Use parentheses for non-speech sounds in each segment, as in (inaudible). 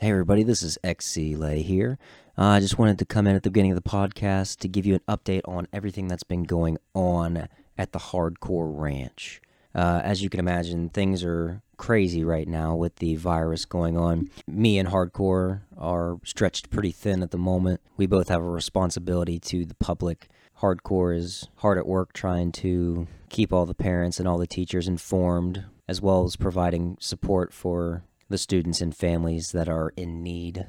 Hey, everybody, this is XC Lay here. Uh, I just wanted to come in at the beginning of the podcast to give you an update on everything that's been going on at the Hardcore Ranch. Uh, as you can imagine, things are crazy right now with the virus going on. Me and Hardcore are stretched pretty thin at the moment. We both have a responsibility to the public. Hardcore is hard at work trying to keep all the parents and all the teachers informed, as well as providing support for the students and families that are in need.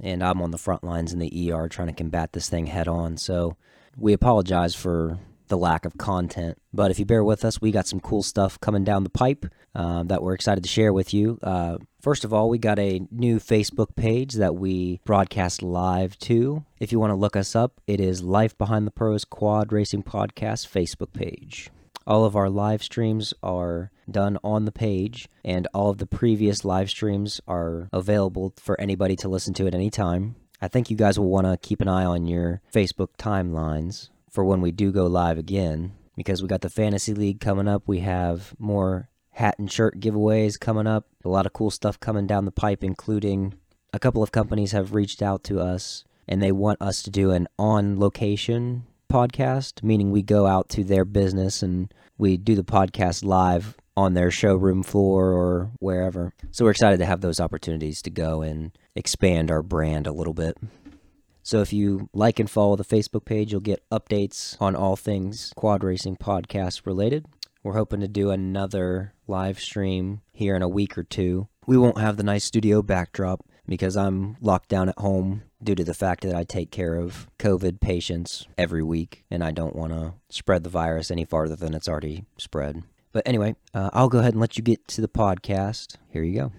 And I'm on the front lines in the ER trying to combat this thing head on. So we apologize for the lack of content. But if you bear with us, we got some cool stuff coming down the pipe uh, that we're excited to share with you. Uh, first of all, we got a new Facebook page that we broadcast live to. If you want to look us up, it is Life Behind the Pros Quad Racing Podcast Facebook page. All of our live streams are done on the page, and all of the previous live streams are available for anybody to listen to at any time. I think you guys will want to keep an eye on your Facebook timelines for when we do go live again because we got the Fantasy League coming up. We have more hat and shirt giveaways coming up. A lot of cool stuff coming down the pipe, including a couple of companies have reached out to us and they want us to do an on location podcast, meaning we go out to their business and we do the podcast live on their showroom floor or wherever. So we're excited to have those opportunities to go and expand our brand a little bit. So if you like and follow the Facebook page, you'll get updates on all things quad racing podcast related. We're hoping to do another live stream here in a week or two. We won't have the nice studio backdrop because I'm locked down at home due to the fact that I take care of COVID patients every week and I don't want to spread the virus any farther than it's already spread. But anyway, uh, I'll go ahead and let you get to the podcast. Here you go.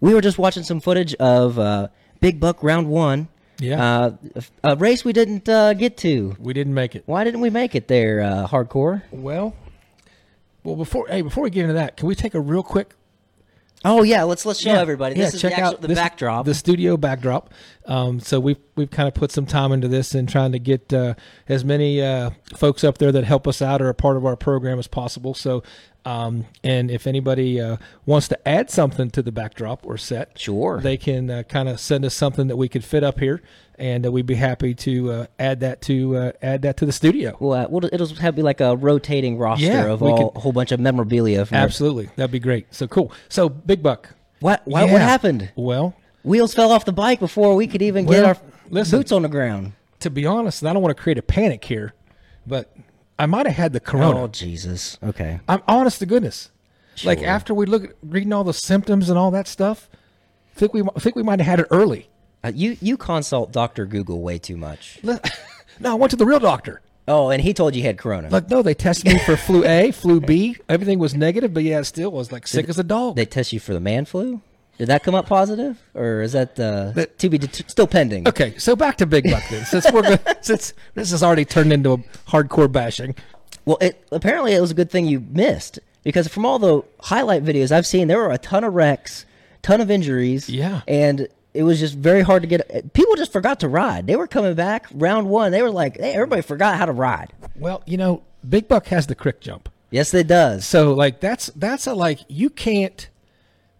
We were just watching some footage of uh, Big Buck Round One. Yeah. Uh, a race we didn't uh, get to. We didn't make it. Why didn't we make it there, uh, hardcore? Well, well before hey before we get into that, can we take a real quick Oh yeah, let's let's show everybody. This yeah, is check the, actual, out the this- backdrop. the studio backdrop. Um, so we've we've kind of put some time into this and trying to get uh, as many uh, folks up there that help us out or are part of our program as possible. So, um, and if anybody uh, wants to add something to the backdrop or set, Sure. they can uh, kind of send us something that we could fit up here, and uh, we'd be happy to uh, add that to uh, add that to the studio. well, uh, we'll, it'll have be like a rotating roster Yeah, of all, could- a whole bunch of memorabilia. From our- Absolutely, that'd be great. So cool. So Big Buck. What? What, Yeah. what happened? Well, Wheels fell off the bike before we could even get our listen. boots on the ground. to be honest, and I don't want to create a panic here, but I might have had the corona. Oh Jesus. Okay. I'm honest to goodness. Like after we look at reading all the symptoms and all that stuff, I think we I think we might have had it early. Uh, you you consult Doctor Google way too much. (laughs) no, I went to the real doctor. Oh, and he told you you had corona. Like no, they tested me for flu A, flu B. Everything was negative, but yeah, it still was like sick as a dog. they test you for the man flu. Did that come up positive, or is that uh, That- to be det- still pending? okay, so back to Big Buck then. Since we're gonna, (laughs) since this has already turned into a hardcore bashing. Well, it, apparently it was a good thing you missed because from all the highlight videos I've seen, there were a ton of wrecks, ton of injuries. Yeah. and it was just very hard to get. People just forgot to ride. They were coming back round one. They were like, hey, everybody forgot how to ride. Well, you know, Big Buck has the crick jump. Yes, it does. So like that's that's a like you can't.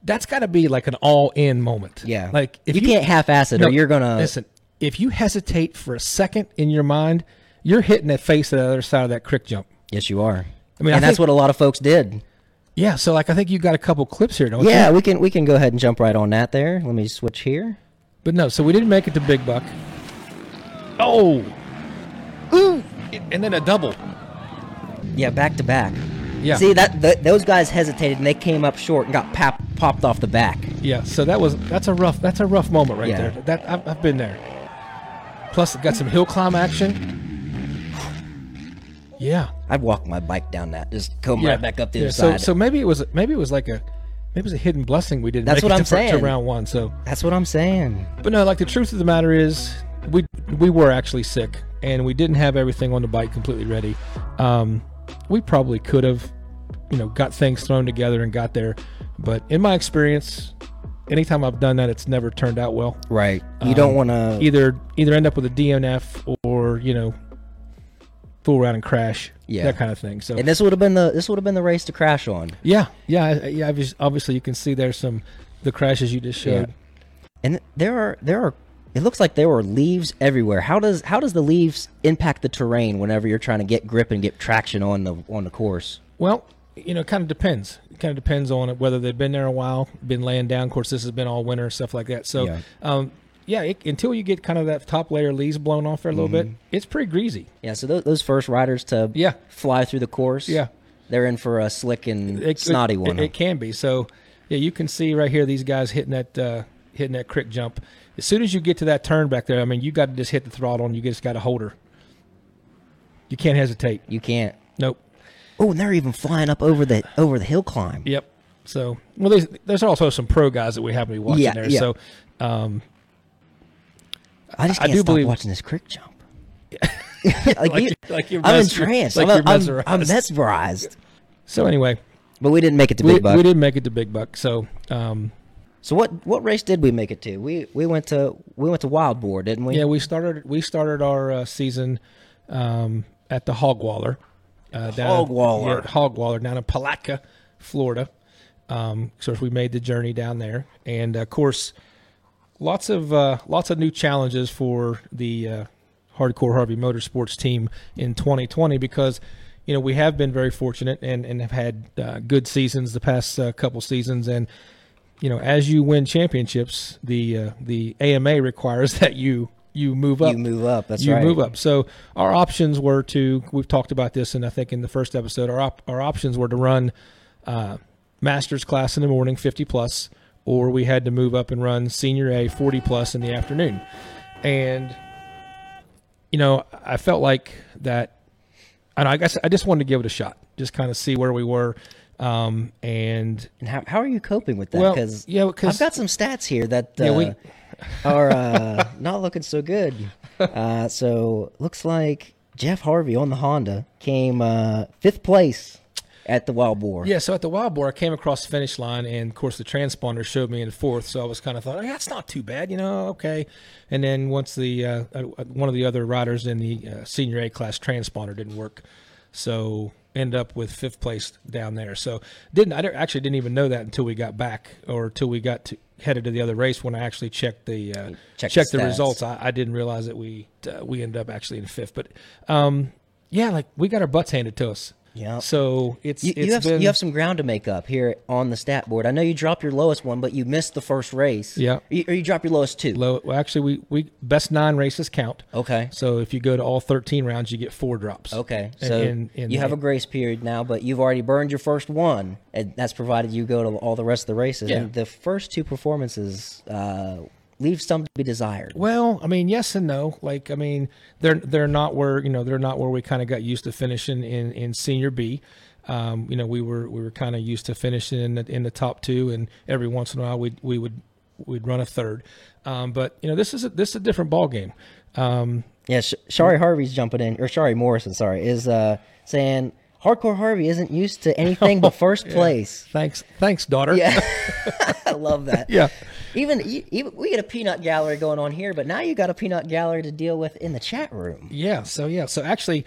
That's got to be like an all-in moment. Yeah, Like if you, can't half-ass it, or you're gonna. listen. If you hesitate for a second in your mind, you're hitting the face of the other side of that crick jump. Yes, you are. I mean, and I that's think- what a lot of folks did. Yeah. So like I think you got a couple clips here, don't Yeah, you? we can we can go ahead and jump right on that. There, let me switch here. But no. So we didn't make it to Big Buck. Oh. Ooh. And then a double. Yeah, back to back. Yeah. See that th- those guys hesitated and they came up short and got pop- popped off the back. Yeah. So that was that's a rough that's a rough moment right Yeah. there. That I've, I've been there. Plus, got some hill climb action. Yeah. I'd walk my bike down that, just come yeah. right back up the yeah, other so, side. So maybe it was maybe it was like a maybe it was a hidden blessing we didn't. That's make what it I'm to, fir- to saying. round one. So, That's what I'm saying. but no, like the truth of the matter is, we we were actually sick and we didn't have everything on the bike completely ready. Um, we probably could have, you know, got things thrown together and got there, but in my experience, anytime I've done that, it's never turned out well. Right. You don't Um, want to. Either either end up with a DNF or you know, fool around and crash. Yeah. that kind of thing. So And this would have been the this would have been the race to crash on. Yeah, yeah, yeah. Obviously, you can see there's some the crashes you just showed. And there are there are it looks like there were leaves everywhere. How does how does the leaves impact the terrain whenever you're trying to get grip and get traction on the on the course? Well, you know, it kind of depends. It kind of depends on it, whether they've been there a while, been laying down. Of course, this has been all winter, stuff like that. So, Yeah. um, yeah, it, until you get kind of that top layer leaves blown off there a little bit, it's pretty greasy. Yeah, so those, those first riders to Yeah. fly through the course, Yeah. they're in for a slick and It- snotty it, one. It, it can be. So, yeah, you can see right here these guys hitting that uh, hitting that crick jump. As soon as you get to that turn back there, I mean, you got to just hit the throttle and you just got to hold her. You can't hesitate. you can't. Nope. Oh, and they're even flying up over the over the hill climb. Yep. So, well, there's, there's also some pro guys that we happen to be watching Yeah, there. yeah. So, um, I just I can't do stop believe- watching this crick jump. (laughs) like, like, you- like you're I'm mes- entranced. like I'm, you're I'm, mesmerized. I'm mesmerized. So anyway, But we didn't make it to we, Big Buck. we didn't make it to Big Buck. So, um, So what what race did we make it to? We we went to we went to Wild Boar, didn't we? yeah, we started we started our uh, season um, at the Hogwaller. Uh, down- Hogwaller. yeah, Hogwaller down in Palatka, Florida. Um, so we made the journey down there, and of course, lots of uh, lots of new challenges for the uh, Hardcore Harvey Motorsports team in 2020 because you know we have been very fortunate and and have had uh, good seasons the past uh, couple seasons and you know as you win championships the uh, the AMA requires (laughs) that you you move up You move up. That's you right. move up. So our options were to we've talked about this, and I think in the first episode, our op, our options were to run uh, masters class in the morning, fifty plus, or we had to move up and run senior A, forty plus in the afternoon. And you know, I felt like that. And I guess I just wanted to give it a shot, just kind of see where we were. Um, and And how, how are you coping with that? well, Because yeah, because I've got some stats here that uh, Yeah, we- are uh, (laughs) not looking so good. Uh, so looks like Jeff Harvey on the Honda came uh, fifth place at the Wild Boar. Yeah, so at the Wild Boar, I came across the finish line, and of course the transponder showed me in fourth. So I was kind of thought, oh, that's not too bad, you know, okay. And then once the uh, uh, one of the other riders in the uh, senior A class transponder didn't work, so end up with fifth place down there. So didn't I actually didn't even know that until we got back or until we got to headed to the other race when I actually checked the uh, Checked checked the the, results. I, I didn't realize that we uh, we ended up actually in fifth, but um, yeah, like we got our butts handed to us. Yeah. So it's You, it's you have been you have some ground to make up here on the stat board. I know you dropped your lowest one, but you missed the first race. Yeah. You- or you dropped your lowest two. low. Well, actually, we we best nine races count. Okay. So if you go to all thirteen rounds, you get four drops. Okay, And- so and- and- you have a grace period now, but you've already burned your first one, and that's provided you go to all the rest of the races. Yeah. And the first two performances uh, leave some to be desired. Well, I mean, yes and no. Like, I mean, they're they're not where you know they're not where we kind of got used to finishing in in senior B. Um, you know, we were we were kind of used to finishing in the in the top two, and every once in a while we we would we'd run a third. Um, but you know, this is a, this is a different ball game. Um, Yeah, Sh- Shari Harvey's jumping in, or Shari Morrison, sorry, is uh, saying Hardcore Harvey isn't used to anything (laughs) but first place. thanks, thanks, daughter. Yeah, (laughs) (laughs) I love that. yeah. Even, you- even we get a peanut gallery going on here, but now you got a peanut gallery to deal with in the chat room. Yeah. So yeah. So actually,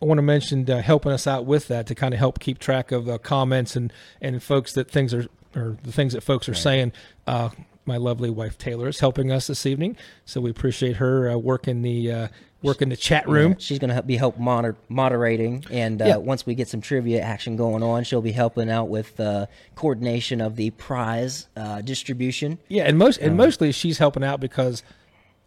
I want to mention uh, helping us out with that to kind of help keep track of uh, comments and and folks that things are or the things that folks are saying. Uh, my lovely wife Taylor is helping us this evening, so we appreciate her uh, working the uh, working the chat room. She's going to be help moder- moderating, and uh, Yeah. once we get some trivia action going on, she'll be helping out with uh, coordination of the prize uh, distribution. Yeah, and most and mostly she's helping out because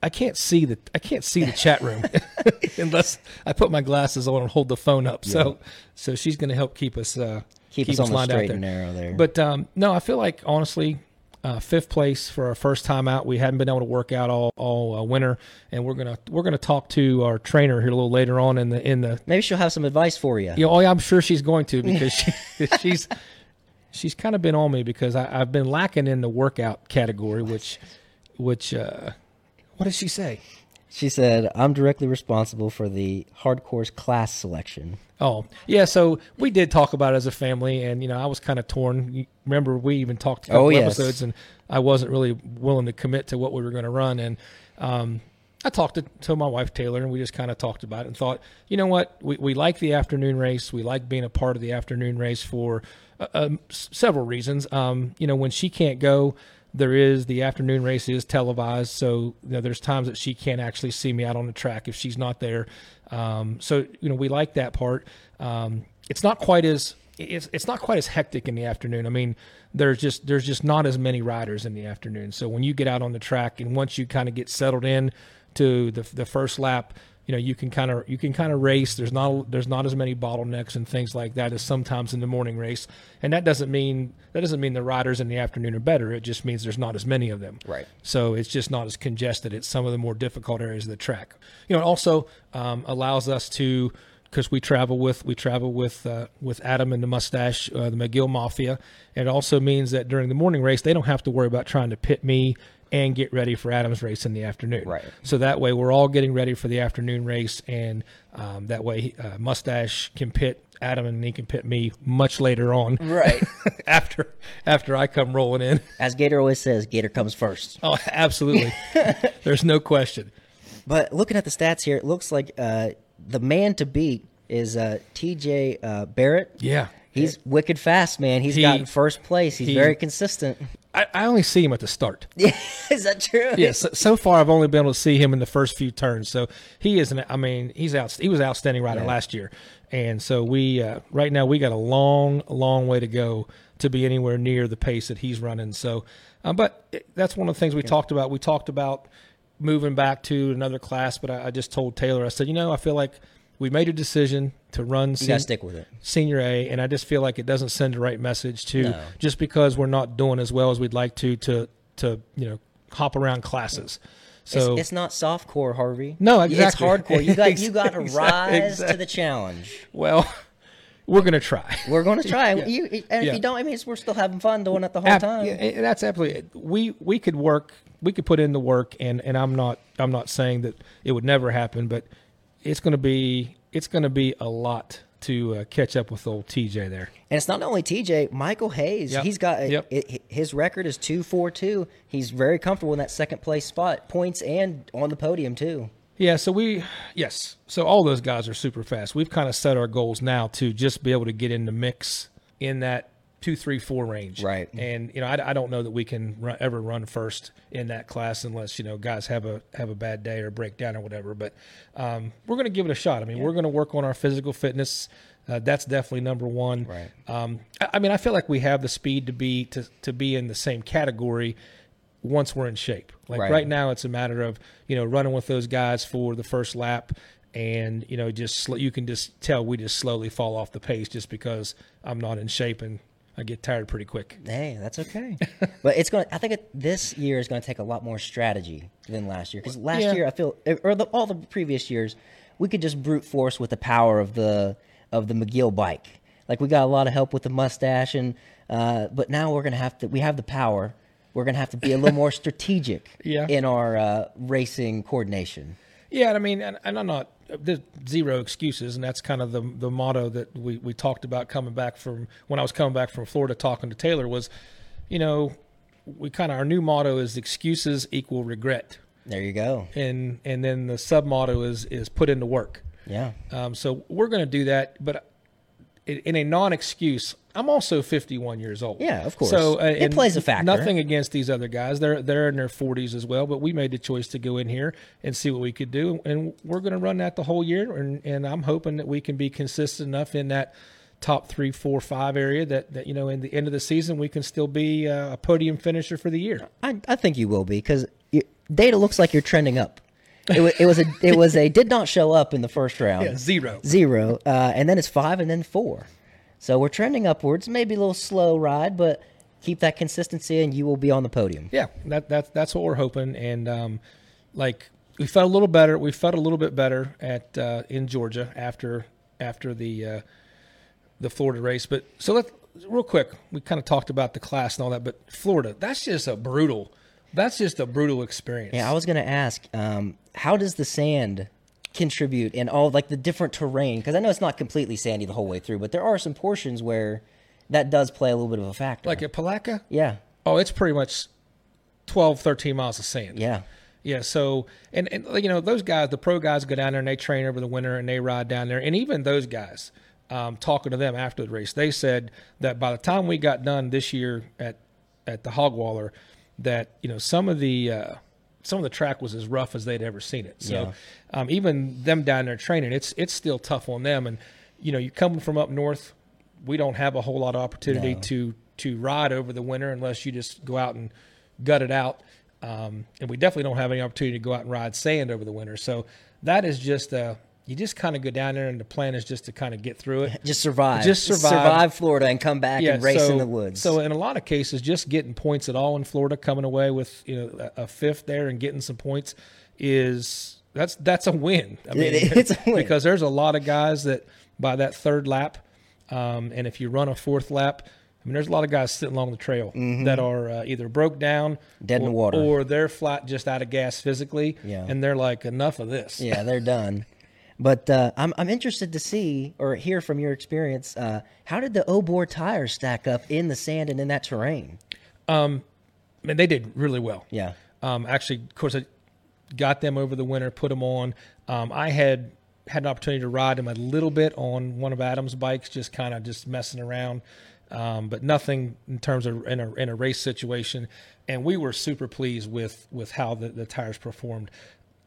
I can't see the I can't see the chat room (laughs) (laughs) unless I put my glasses on and hold the phone up. So so she's going to help keep us uh, Keep, us on the straight and narrow there. But um, no, I feel like honestly, uh, fifth place for our first time out. We hadn't been able to work out all all uh, winter, and we're gonna we're gonna talk to our trainer here a little later on in the in the. maybe she'll have some advice for you. You know, oh, yeah, I'm sure she's going to because (laughs) she, she's she's kind of been on me because I, I've been lacking in the workout category, which which uh, what did she say? She said, "I'm directly responsible for the hardcore's class selection." Oh, yeah. So we did talk about it as a family, and you know, I was kind of torn. Remember, we even talked a couple Oh, yes. episodes, and I wasn't really willing to commit to what we were going to run. And um, I talked to, to my wife Taylor, and we just kind of talked about it and thought, you know what, we we like the afternoon race. We like being a part of the afternoon race for uh, s- several reasons. Um, you know, when she can't go. There is the afternoon race is televised, so you know, there's times that she can't actually see me out on the track if she's not there. Um, so you know we like that part. Um, it's not quite as it's it's not quite as hectic in the afternoon. I mean, there's just there's just not as many riders in the afternoon. So when you get out on the track and once you kind of get settled in to the the first lap, you know you can kind of you can kind of race. There's not there's not as many bottlenecks and things like that as sometimes in the morning race. And that doesn't mean that doesn't mean the riders in the afternoon are better. It just means there's not as many of them. Right. So it's just not as congested at some of the more difficult areas of the track. You know, it also um, allows us to because we travel with we travel with uh, with Adam and the Mustache, uh, the McGill Mafia. And it also means that during the morning race, they don't have to worry about trying to pit me and get ready for Adam's race in the afternoon. Right. So that way, we're all getting ready for the afternoon race, and um, that way, uh, Mustache can pit Adam and he can pit me much later on. Right. (laughs) after after I come rolling in. As Gator always says, Gator comes first. Oh, absolutely. (laughs) There's no question. But looking at the stats here, it looks like uh, the man to beat is uh, TJ uh, Barrett. Yeah. He's wicked fast, man. He's He- gotten first place. He's he- very consistent. I, I only see him at the start. (laughs) Yeah, is that true? Yeah, so, so far I've only been able to see him in the first few turns. So he is an. I mean, he's out. He was outstanding rider last year, and so we uh, right now we got a long, long way to go to be anywhere near the pace that he's running. So, um, but it, that's one of the things we talked about. We talked about moving back to another class, but I, I just told Taylor, I said, you know, I feel like we made a decision to run. Sen- stick with it. senior A, and I just feel like it doesn't send the right message to No. just because we're not doing as well as we'd like to to to you know hop around classes. So it's, it's not soft core, Harvey. No, exactly. It's exactly. hardcore. You got (laughs) you got to Exactly, rise to the challenge. well, we're gonna try. We're going to try. (laughs) Yeah. You, and if Yeah. you don't, I mean, we're still having fun doing it the whole Ab- time. yeah, that's absolutely it. we we could work we could put in the work and and I'm not I'm not saying that it would never happen but it's going to be it's going to be a lot to uh, catch up with old TJ there. And it's not only TJ, Michael Hayes. Yep. He's got Yep. it, his record is two four two. He's very comfortable in that second place spot, points and on the podium too. Yeah, so we yes, so all those guys are super fast. We've kind of set our goals now to just be able to get in the mix in that two, three, four range. Right. And you know, I, I don't know that we can run, ever run first in that class unless you know guys have a have a bad day or break down or whatever. But um, we're going to give it a shot. I mean, we're going to work on our physical fitness. Uh, that's definitely number one. Right. Um, I, I mean, I feel like we have the speed to be to to be in the same category once we're in shape. Like Right. right, now, it's a matter of you know running with those guys for the first lap, and you know just sl- you can just tell we just slowly fall off the pace just because I'm not in shape and I get tired pretty quick. Hey, that's (laughs) okay. but it's going. to I think it, this year is going to take a lot more strategy than last year. Because last Yeah. year, I feel, or the, all the previous years, we could just brute force with the power of the of the McGill bike. Like we got a lot of help with the mustache, and uh, but now we're going to have to. We have the power. We're going to have to be a little more (laughs) strategic Yeah. in our uh, racing coordination. Yeah, and I mean, and, and I'm not there's zero excuses, and that's kind of the the motto that we we talked about coming back from when I was coming back from Florida talking to Taylor was, you know, we kind of our new motto is excuses equal regret, There you go. and and then the sub motto is is put into work. Yeah. Um, so we're going to do that, but in, a non-excuse, I'm also 51 years old. Yeah, of course. So uh, It plays a factor. Nothing against these other guys; they're they're in their 40s as well. But we made the choice to go in here and see what we could do, and we're going to run that the whole year. And and I'm hoping that we can be consistent enough in that top three, four, five area that that you know in the end of the season we can still be uh, a podium finisher for the year. I, I think you will be because data looks like you're trending up. It was, it was a it was a did not show up in the first round. Yeah, zero. zero, uh, and then it's five, and then four. So we're trending upwards. Maybe a little slow ride, but keep that consistency, and you will be on the podium. Yeah, that that's that's what we're hoping. And um, like we felt a little better. We felt a little bit better at uh, in Georgia after after the uh, the Florida race. But so let real quick, we kind of talked about the class and all that. But Florida, that's just a brutal. That's just a brutal experience. Yeah, I was gonna ask, um, how does the sand contribute in all like the different terrain? Because I know it's not completely sandy the whole way through, but there are some portions where that does play a little bit of a factor. like at Palatka. yeah, Oh, it's pretty much 12, 13 miles of sand. yeah, Yeah, so and and you know those guys, the pro guys go down there and they train over the winter and they ride down there, and even those guys, um, talking to them after the race, they said that by the time we got done this year at at the Hogwaller, that you know some of the uh, some of the track was as rough as they'd ever seen it. So Yeah. um, even them down there training, it's it's still tough on them. And you know, you coming from up north, we don't have a whole lot of opportunity No. to to ride over the winter unless you just go out and gut it out. Um, and we definitely don't have any opportunity to go out and ride sand over the winter. So that is just uh, you just kind of go down there, and the plan is just to kind of get through it. (laughs) Just survive. Just survive. Florida and come back and race so, in the woods. So in a lot of cases, just getting points at all in Florida, coming away with you know a, a fifth there and getting some points is that's that's a win. I (laughs) mean, it's win. because there's a lot of guys that by that third lap, um, and if you run a fourth lap. I mean, there's a lot of guys sitting along the trail that are uh, either broke down, Mm-hmm. Dead in the water. or they're flat, just out of gas physically, Yeah. and they're like, enough of this. yeah, they're (laughs) done. But uh, I'm I'm interested to see or hear from your experience. Uh, how did the Obor tires stack up in the sand and in that terrain? I mean, they did really well. Yeah. Um, actually, of course, I got them over the winter, put them on. Um, I had had an opportunity to ride them a little bit on one of Adam's bikes, just kind of just messing around, um, but nothing in terms of in a, in a race situation. And we were super pleased with with how the, the tires performed.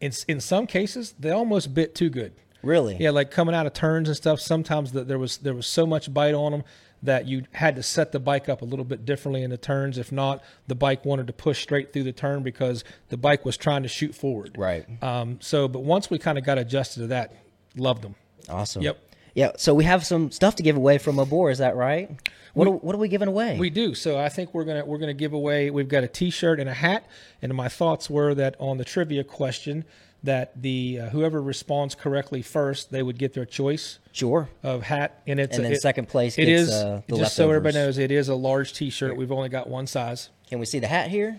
In in some cases, they almost bit too good. Really? Yeah, like coming out of turns and stuff. Sometimes that there was there was so much bite on them that you had to set the bike up a little bit differently in the turns. If not, the bike wanted to push straight through the turn because the bike was trying to shoot forward. Right. Um, so, but once we kind of got adjusted to that, loved them. Awesome. Yep. Yeah. So we have some stuff to give away from Obor. Is that right? What are, what are we giving away? We do. So I think we're gonna we're gonna give away. We've got a T-shirt and a hat. And my thoughts were that on the trivia question, that the uh, whoever responds correctly first, they would get their choice sure. of hat, and it's And then it- second place It gets, is uh, the just so everybody knows it is a large T-shirt. We've only got one size. Can we see the hat here?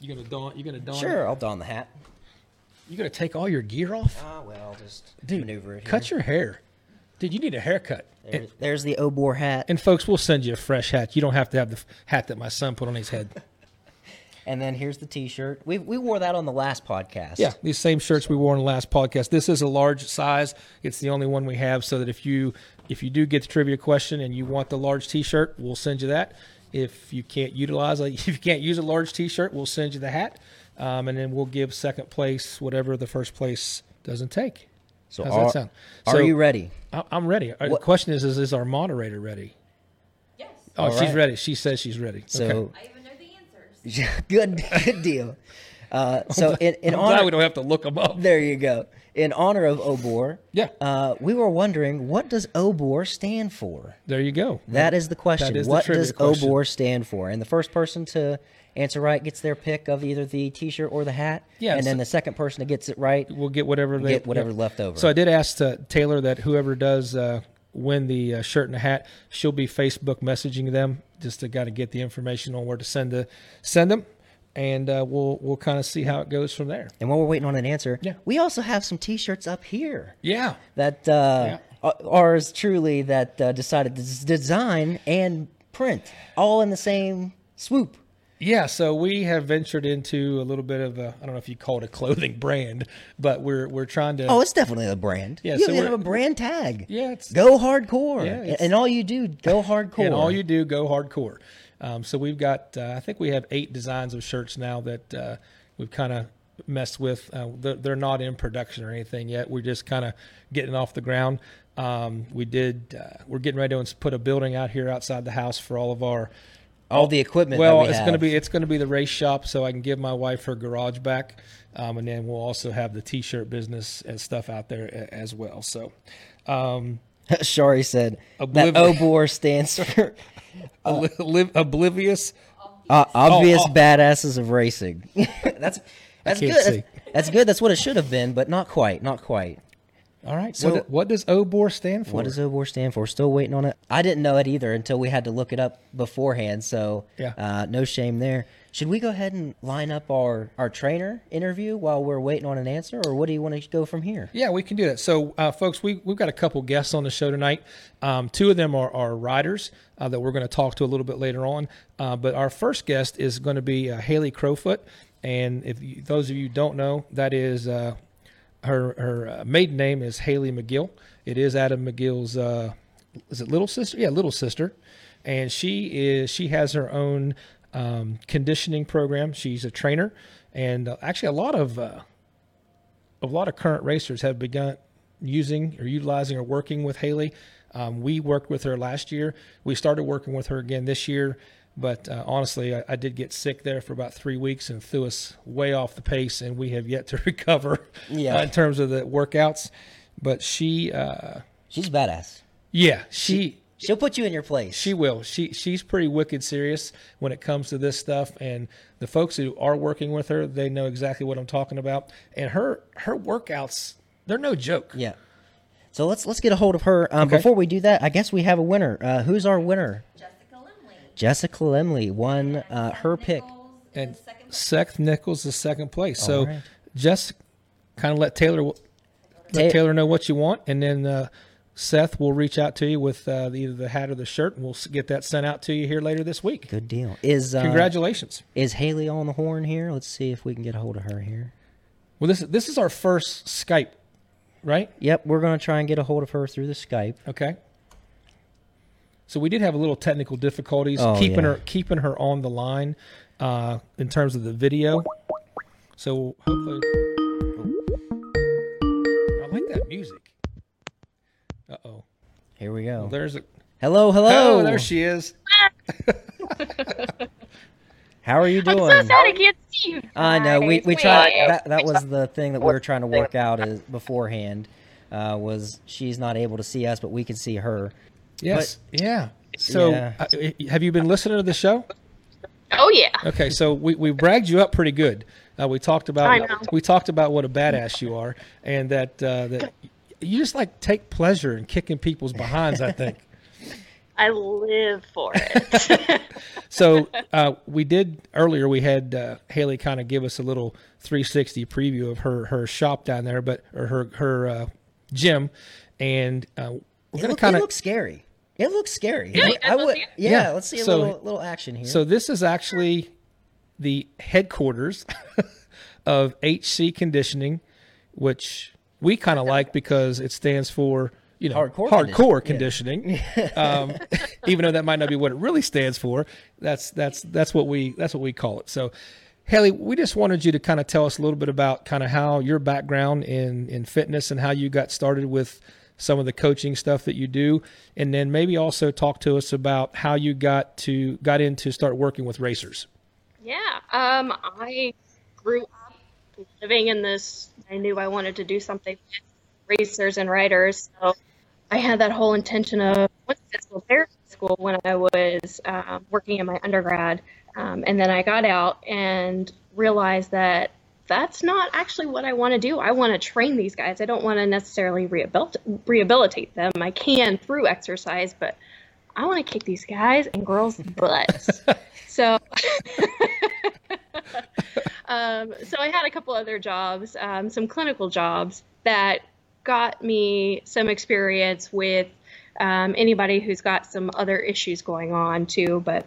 You're gonna don? You gonna don? Sure. I'll don the hat. You gonna take all your gear off? Ah, well, I'll just Dude, maneuver it. Here. Cut your hair, dude. You need a haircut. There- And, there's the Obor hat. and folks, we'll send you a fresh hat. You don't have to have the hat that my son put on his head. (laughs) And then here's the T-shirt. We we wore that on the last podcast. Yeah, these same shirts we wore in the last podcast. This is a large size. It's the only one we have, so that if you if you do get the trivia question and you want the large T-shirt, we'll send you that. If you can't utilize, a, (laughs) if you can't use a large T-shirt, we'll send you the hat, um, and then we'll give second place whatever the first place doesn't take. So How's are, that sound? are So- you ready? I- I'm ready. Uh, The question is, is is our moderator ready? Yes. Oh, All she's right. ready. She says she's ready. So okay. I even know the answers. (laughs) good good deal. Uh, so in, in I'm glad we honor, don't have to look them up. there you go. In honor of Obor, Yeah. uh, we were wondering what does Obor stand for? There you go. That is the question. That is what trivia does question. Obor stand for? And the first person to answer right gets their pick of either the T-shirt or the hat. Yeah, and then the second person that gets it right We'll get whatever they get whatever's yeah. left over. So I did ask uh, Taylor that whoever does uh, win the uh, shirt and the hat, she'll be Facebook messaging them just to kind of get the information on where to send the send them, and uh, we'll we'll kind of see how it goes from there. and while we're waiting on an answer, Yeah. we also have some T-shirts up here. Yeah. that uh, are ours truly that uh, decided to design and print all in the same swoop. Yeah, so we have ventured into a little bit of a I don't know if you call it a clothing brand, but we're we're trying to Oh, it's definitely a brand. Yeah, you so have a brand tag. Yeah, it's- go hardcore. Yeah, and all you do, go (laughs) hardcore. and all you do go hardcore. Um, so we've got uh, I think we have eight designs of shirts now that uh, we've kind of messed with. Uh, they're, they're not in production or anything yet. We're just kind of getting off the ground. Um, we did. Uh, we're getting ready to put a building out here outside the house for all of our all the equipment. well, that we it's going to be it's going to be the race shop, so I can give my wife her garage back, um, and then we'll also have the T-shirt business and stuff out there a- as well. So, um, (laughs) Shari said that Obliv- Obor stands (laughs) for li- oblivious. uh, obvious oh. badasses of racing. (laughs) that's that's good. That's, that's good. That's what it should have been, but not quite. Not quite. All right. So- what, what does OBOR stand for? What does OBOR stand for? Still waiting on it. I didn't know it either until we had to look it up beforehand. So Yeah. uh, no shame there. Should we go ahead and line up our, our trainer interview while we're waiting on an answer, or what do you want to go from here? Yeah, we can do that. So, uh, folks, we, we've got a couple guests on the show tonight. Um, two of them are, are riders uh, that we're going to talk to a little bit later on. Uh, but our first guest is going to be uh, Haley Crowfoot. And if you, those of you don't know, that is uh, her, her uh, maiden name is Haley McGill. It is Adam McGill's, uh, is it little sister? Yeah, little sister. And she is she has her own um, conditioning program. She's a trainer, and uh, actually a lot of uh, a lot of current racers have begun using or utilizing or working with Haley. Um, we worked with her last year. We started working with her again this year. But uh, honestly, I, I, did get sick there for about three weeks and threw us way off the pace, and we have yet to (laughs) recover Yeah. uh, in terms of the workouts. But she, uh, She's badass. yeah, she, She'll put you in your place. she will. She she's pretty wicked serious when it comes to this stuff, and the folks who are working with her, they know exactly what I'm talking about. And her her workouts, they're no joke. yeah. So let's let's get a hold of her. Um, Okay. Before we do that, I guess we have a winner. Uh, who's our winner? Jessica Lemley. Jessica Lemley won uh, her pick. And Seth Nichols is second place. So All right. just kind of let Taylor let Ta- Taylor know what you want, and then uh, Seth will reach out to you with uh, either the hat or the shirt, and we'll get that sent out to you here later this week. Good deal. Is uh, Congratulations. Is Haley on the horn here? Let's see if we can get a hold of her here. Well, this this is our first Skype, right? Yep, we're gonna try and get a hold of her through the Skype. Okay. So we did have a little technical difficulties Oh, keeping yeah. her keeping her on the line uh, in terms of the video. So hopefully, I like that music. Uh oh. Here we go. There's a hello, hello. oh, there she is. (laughs) How are you doing? I'm so sad I can't see you. I know. We we tried. That that was the thing that we were trying to work out is beforehand. Uh, was she's not able to see us, but we can see her. Yes. yeah. So Yeah. uh, have you been listening to the show? Oh yeah. Okay, so we, we bragged you up pretty good. Uh, we talked I about know. we talked about what a badass you are, and that uh, that you just like take pleasure in kicking people's behinds. I think. (laughs) (laughs) I live for it. (laughs) So uh, we did earlier. We had uh, Haley kind of give us a little 360 preview of her her shop down there, but or her her uh, gym, and uh, we're It, gonna kind of scary. It looks scary. Yeah, I, I would. Yeah, Yeah. let's see a So- little little action here. So this is actually the headquarters (laughs) of HC Conditioning, which we kind of like because it stands for you know Hardcore hardcore conditioning. conditioning. (laughs) um, even though that might not be what it really stands for, that's that's that's what we that's what we call it. So. Haley, we just wanted you to kind of tell us a little bit about kind of how your background in in fitness and how you got started with some of the coaching stuff that you do, and then maybe also talk to us about how you got to got into start working with racers. yeah. Um, I grew up living in this. I knew I wanted to do something with racers and riders, so I had that whole intention of physical therapy school when I was um, working in my undergrad, um, and then I got out and realized that that's not actually what I want to do. I want to train these guys. I don't want to necessarily rehabilit- rehabilitate them. I can through exercise, but I want to kick these guys and girls' (laughs) butts. so, (laughs) um, so I had a couple other jobs, um, some clinical jobs that got me some experience with um, anybody who's got some other issues going on too. But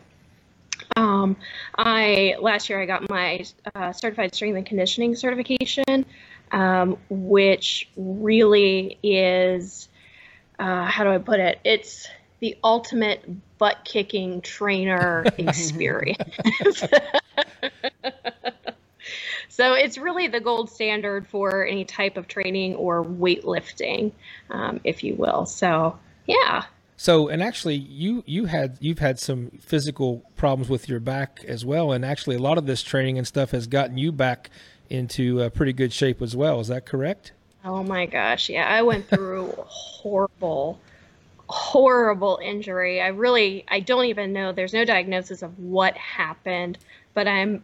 um, I last year I got my uh, certified strength and conditioning certification, um, which really is uh, how do I put it? It's the ultimate butt kicking trainer (laughs) experience. (laughs) so it's really the gold standard for any type of training or weightlifting, um, if you will. So yeah. So, and actually, you you had you've had some physical problems with your back as well, and actually, a lot of this training and stuff has gotten you back into uh, pretty good shape as well. Is that correct? Oh my gosh, yeah, I went through horrible, horrible injury. I really, I don't even know. There's no diagnosis of what happened, but I'm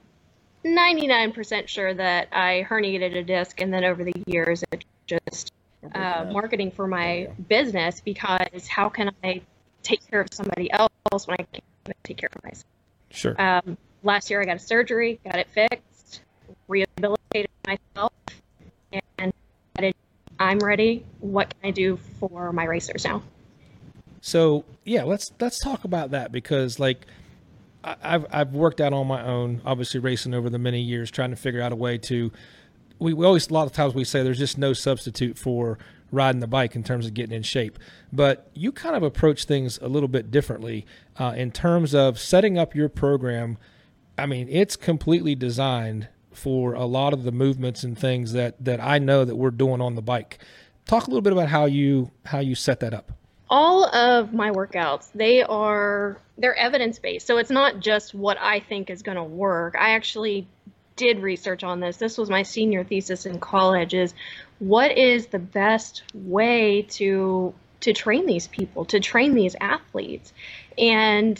99% sure that I herniated a disc, and then over the years, it just uh, marketing for my business because how can I take care of somebody else when I can't take care of myself? Sure. Um, last year, I got a surgery, got it fixed, rehabilitated myself, and decided I'm ready. What can I do for my racers now? So yeah, let's let's talk about that because like I've I've worked out on my own, obviously racing over the many years, trying to figure out a way to. We, we always a lot of times we say there's just no substitute for riding the bike in terms of getting in shape, but you kind of approach things a little bit differently uh, in terms of setting up your program I mean, it's completely designed for a lot of the movements and things that that I know that we're doing on the bike. Talk a little bit about how you how you set that up. all of my workouts they are they're evidence based so it's not just what i think is going to work i actually did research on this. This was my senior thesis in college is what is the best way to to train these people to train these athletes? And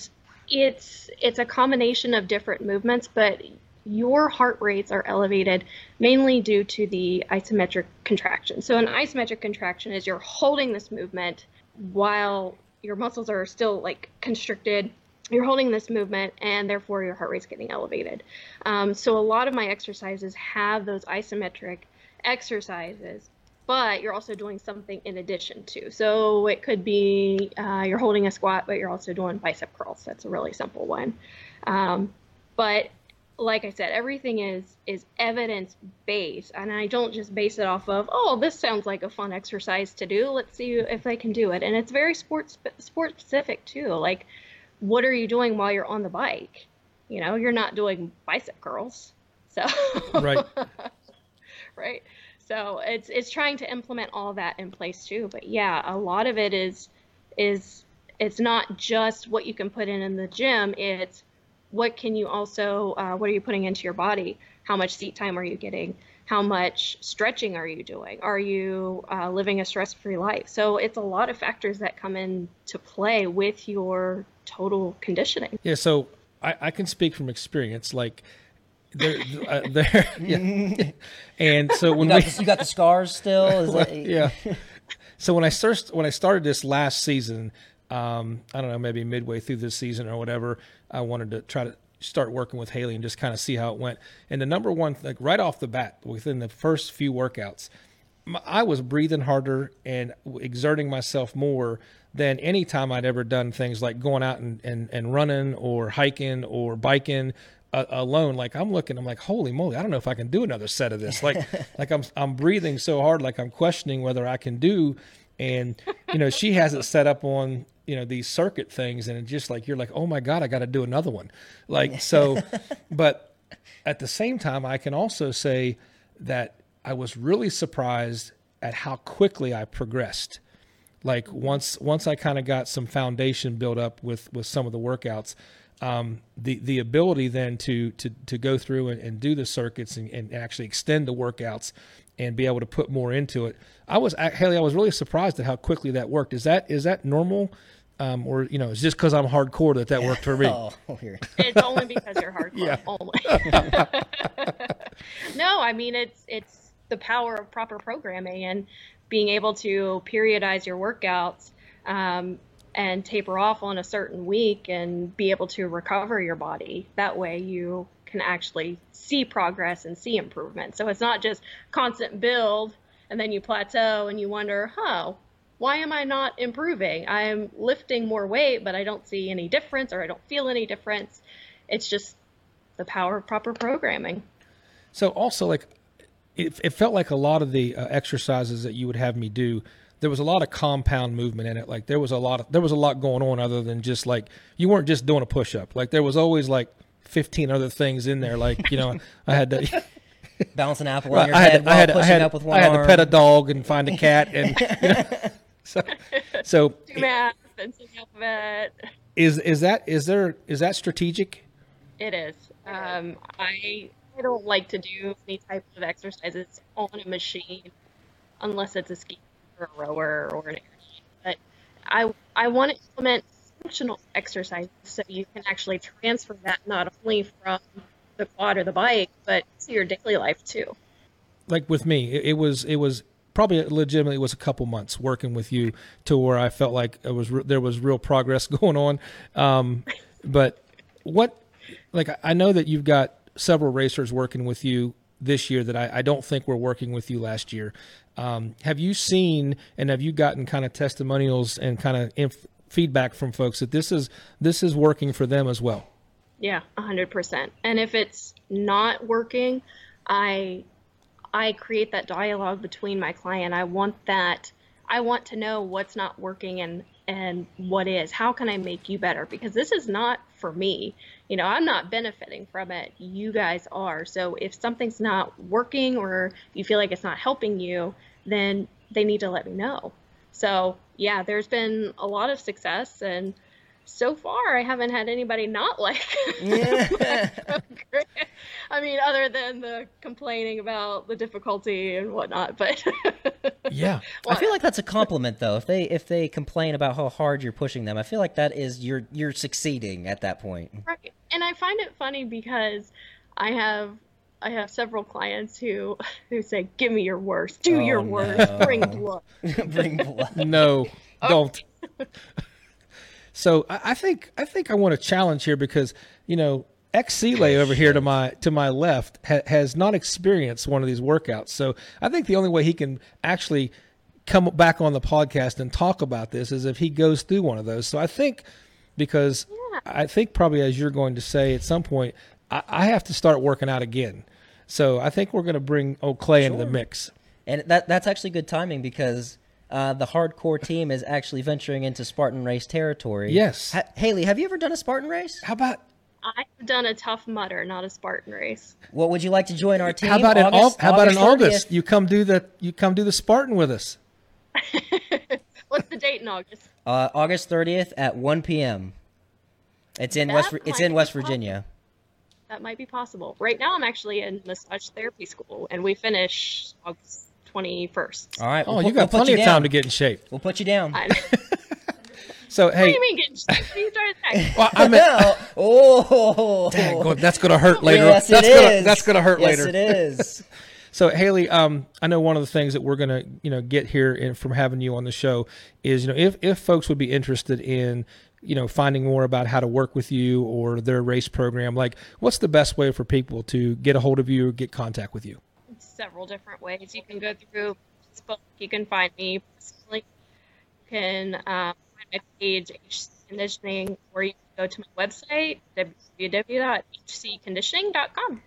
it's it's a combination of different movements but your heart rates are elevated mainly due to the isometric contraction. So an isometric contraction is you're holding this movement while your muscles are still like constricted you're holding this movement and therefore your heart rate's getting elevated. Um, so a lot of my exercises have those isometric exercises but you're also doing something in addition to. So it could be uh, you're holding a squat but you're also doing bicep curls. That's a really simple one. Um, but like I said, everything is is evidence based, and I don't just base it off of oh this sounds like a fun exercise to do. Let's see if I can do it, and it's very sports sport specific too. Like, what are you doing while you're on the bike? You know, you're not doing bicep curls, so Right. (laughs) right. So it's it's trying to implement all that in place too. But yeah, a lot of it is is it's not just what you can put in in the gym. It's what can you also uh, what are you putting into your body how much seat time are you getting how much stretching are you doing are you uh, living a stress-free life so it's a lot of factors that come into play with your total conditioning Yeah, so I, I can speak from experience. Like there, uh, there, (laughs) yeah. and so You when got, we, the, you got the scars still? Is that, (laughs) yeah. So when I first when I started this last season, um, I don't know, maybe midway through this season or whatever, I wanted to try to start working with Haley and just kind of see how it went. And the number one, like right off the bat, within the first few workouts, m- I was breathing harder and exerting myself more than any time I'd ever done things like going out and, and, and running or hiking or biking uh, alone. Like I'm looking, I'm like, holy moly, I don't know if I can do another set of this. Like, (laughs) like I'm, I'm breathing so hard, like I'm questioning whether I can do. And, you know, she has it set up on, you know, these circuit things. And it's just like, you're like, oh my God, I got to do another one. Like, so, (laughs) but at the same time, I can also say that I was really surprised at how quickly I progressed. Like once once I kind of got some foundation built up with with some of the workouts, um, the the ability then to to to go through and, and do the circuits and, and actually extend the workouts and be able to put more into it. I was Haley, I was really surprised at how quickly that worked. Is that is that normal? Um, or you know, it's just because I'm hardcore that that worked for me. (laughs) Oh, (laughs) it's only because you're hardcore Yeah. only (laughs) no i mean it's it's the power of proper programming and being able to periodize your workouts um, and taper off on a certain week and be able to recover your body that way you can actually see progress and see improvement so it's not just constant build and then you plateau and you wonder huh why am I not improving? I'm lifting more weight, but I don't see any difference or I don't feel any difference. It's just the power of proper programming. So also like it, it felt like a lot of the uh, exercises that you would have me do there was a lot of compound movement in it like there was a lot of there was a lot going on other than just like you weren't just doing a push up like there was always like 15 other things in there like you know I had to (laughs) Bounce an apple on your I head had, while I had, I pushing had, up with one I had arm. to pet a dog and find a cat and (laughs) you know, (laughs) so so Do math and sing alphabet. is is that is there is that strategic It is. Um, I I don't like to do any type of exercises on a machine unless it's a ski or a rower or an air. But I I want to implement functional exercises so you can actually transfer that not only from the quad or the bike, but to your daily life too. like with me, it, it was it was probably legitimately was a couple months working with you to where I felt like it was re- there was real progress (laughs) going on. Um, but what like I know that you've got several racers working with you this year that I, I don't think were working with you last year. Um, have you seen and have you gotten kind of testimonials and kind of inf- feedback from folks that this is this is working for them as well? Yeah, hundred percent. And if it's not working, I I create that dialogue between my client. I want that I want to know what's not working and and what is. How can I make you better? Because this is not for me. You know, I'm not benefiting from it. You guys are. So if something's not working or you feel like it's not helping you, then they need to let me know. So, yeah, there's been a lot of success and so far I haven't had anybody not like (laughs) (laughs) Yeah. (laughs) I mean, other than the complaining about the difficulty and whatnot, but Yeah. I feel like that's a compliment though. If they if they complain about how hard you're pushing them, I feel like that is you're you're succeeding at that point. Right. And I find it funny because I have I have several clients who who say, "Give me your worst. Do Oh, your worst. no. Bring blood." Bring blood. No, oh. don't. So I, I think I think I want to challenge here because you know ex Lay oh, over here to my to my left ha- has not experienced one of these workouts. So I think the only way he can actually come back on the podcast and talk about this is if he goes through one of those. So I think because I think probably as you're going to say at some point, I, I have to start working out again. So I think we're going to bring old Clay into the mix. And that that's actually good timing because uh, the hardcore team is actually venturing into Spartan race territory. Yes. Ha- Haley, have you ever done a Spartan race? How about I've done a Tough Mudder, not a Spartan race. What would you like to join our team? How about in August, August, how about in 30th? August? You come do the you come do the Spartan with us. (laughs) What's the date in August? Uh, August 30th at 1 p.m. It's in West. It's in be West possible. Virginia. That might be possible. Right now, I'm actually in massage therapy school, and we finish August 21st. All right. Oh, we'll you put- got we'll plenty you of time to get in shape. We'll put you down. I, (laughs) what So do you mean getting What are you trying (laughs) to well, I mean, oh, dang, God, that's gonna hurt later. Yes, that's it gonna is. that's gonna hurt yes, later. it (laughs) is. So Haley, um, I know one of the things that we're gonna, you know, get here in, from having you on the show is, you know, if if folks would be interested in, you know, finding more about how to work with you or their race program, like, what's the best way for people to get a hold of you or get contact with you? Several different ways. You can go through Facebook. You can find me personally. You can um, find my page, HC Conditioning, or you can go to my website, www.hcconditioning.com.